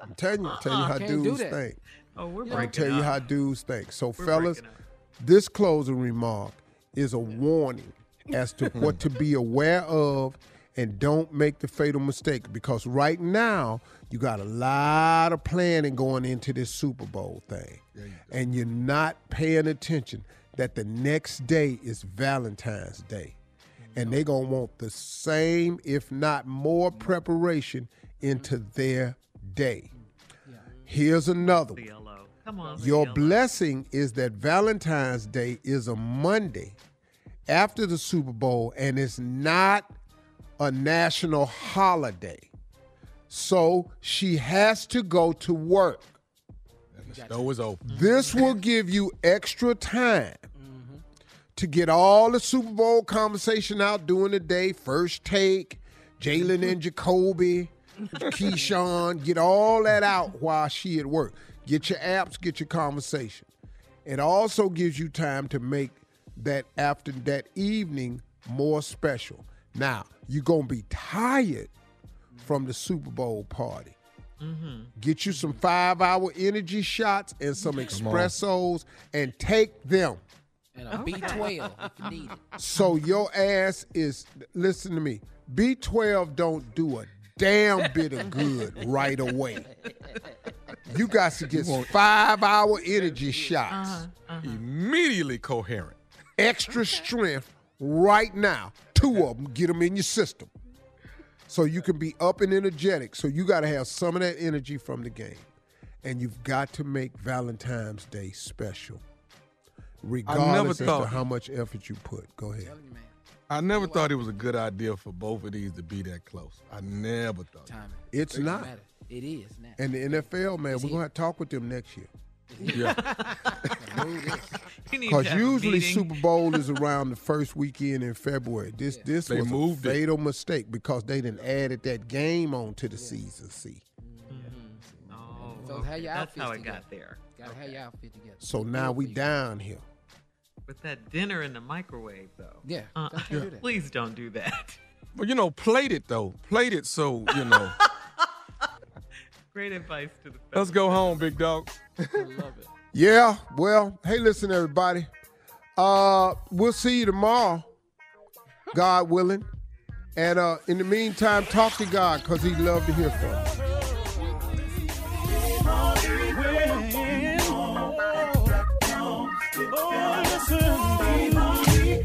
I'm telling you, telling you uh-uh, how Can't do dudes that. think. Oh, we're I'm breaking tell you up. how dudes think. So, We're fellas, breaking this closing remark is a warning as to what to be aware of and don't make the fatal mistake because right now you got a lot of planning going into this Super Bowl thing. And you're not paying attention that the next day is Valentine's Day. And they're going to want the same, if not more, mm-hmm. preparation into mm-hmm. their day. Here's another one. CLO. Come on. Your blessing is that Valentine's Day is a Monday after the Super Bowl and it's not a national holiday. So she has to go to work. And the stove is open. This mm-hmm. will give you extra time to get all the Super Bowl conversation out during the day. First take, Jalen and Jacoby, Keyshawn, get all that out while she at work. Get your apps, get your conversation. It also gives you time to make that after that evening more special. Now, you're gonna be tired from the Super Bowl party. Mm-hmm. Get you some five hour energy shots and some on. espressos and take them. And a B12 if you need it. So your ass is listen to me. B12 don't do a damn bit of good right away. You got to get five hour energy shots. Uh-huh, uh-huh. Immediately coherent. Extra strength right now. Two of them, get them in your system. So you can be up and energetic. So you got to have some of that energy from the game. And you've got to make Valentine's Day special. Regardless as to thought- how much effort you put. Go ahead. I never thought it was a good idea for both of these to be that close. I never thought. Timing. It's Doesn't not. matter. It is now. And the NFL, man, we're going to talk with them next year. Yeah. You need Because have a usually meeting. Super Bowl is around the first weekend in February. This this They was moved a it. fatal mistake because they didn't added that game on to the season. See, mm-hmm. Oh, So how okay. your That's outfits how it together. got there. Gotta have your outfit together. so now we down here. With that dinner in the microwave, though. Yeah, Uh, don't you do that. Please don't do that. But you know, plate it though. Plate it so you know. Great advice to the Let's go home, big dog. Love it. Yeah, well, hey, listen, everybody. Uh, we'll see you tomorrow, God willing. And uh, in the meantime, talk to God because He'd love to hear from you.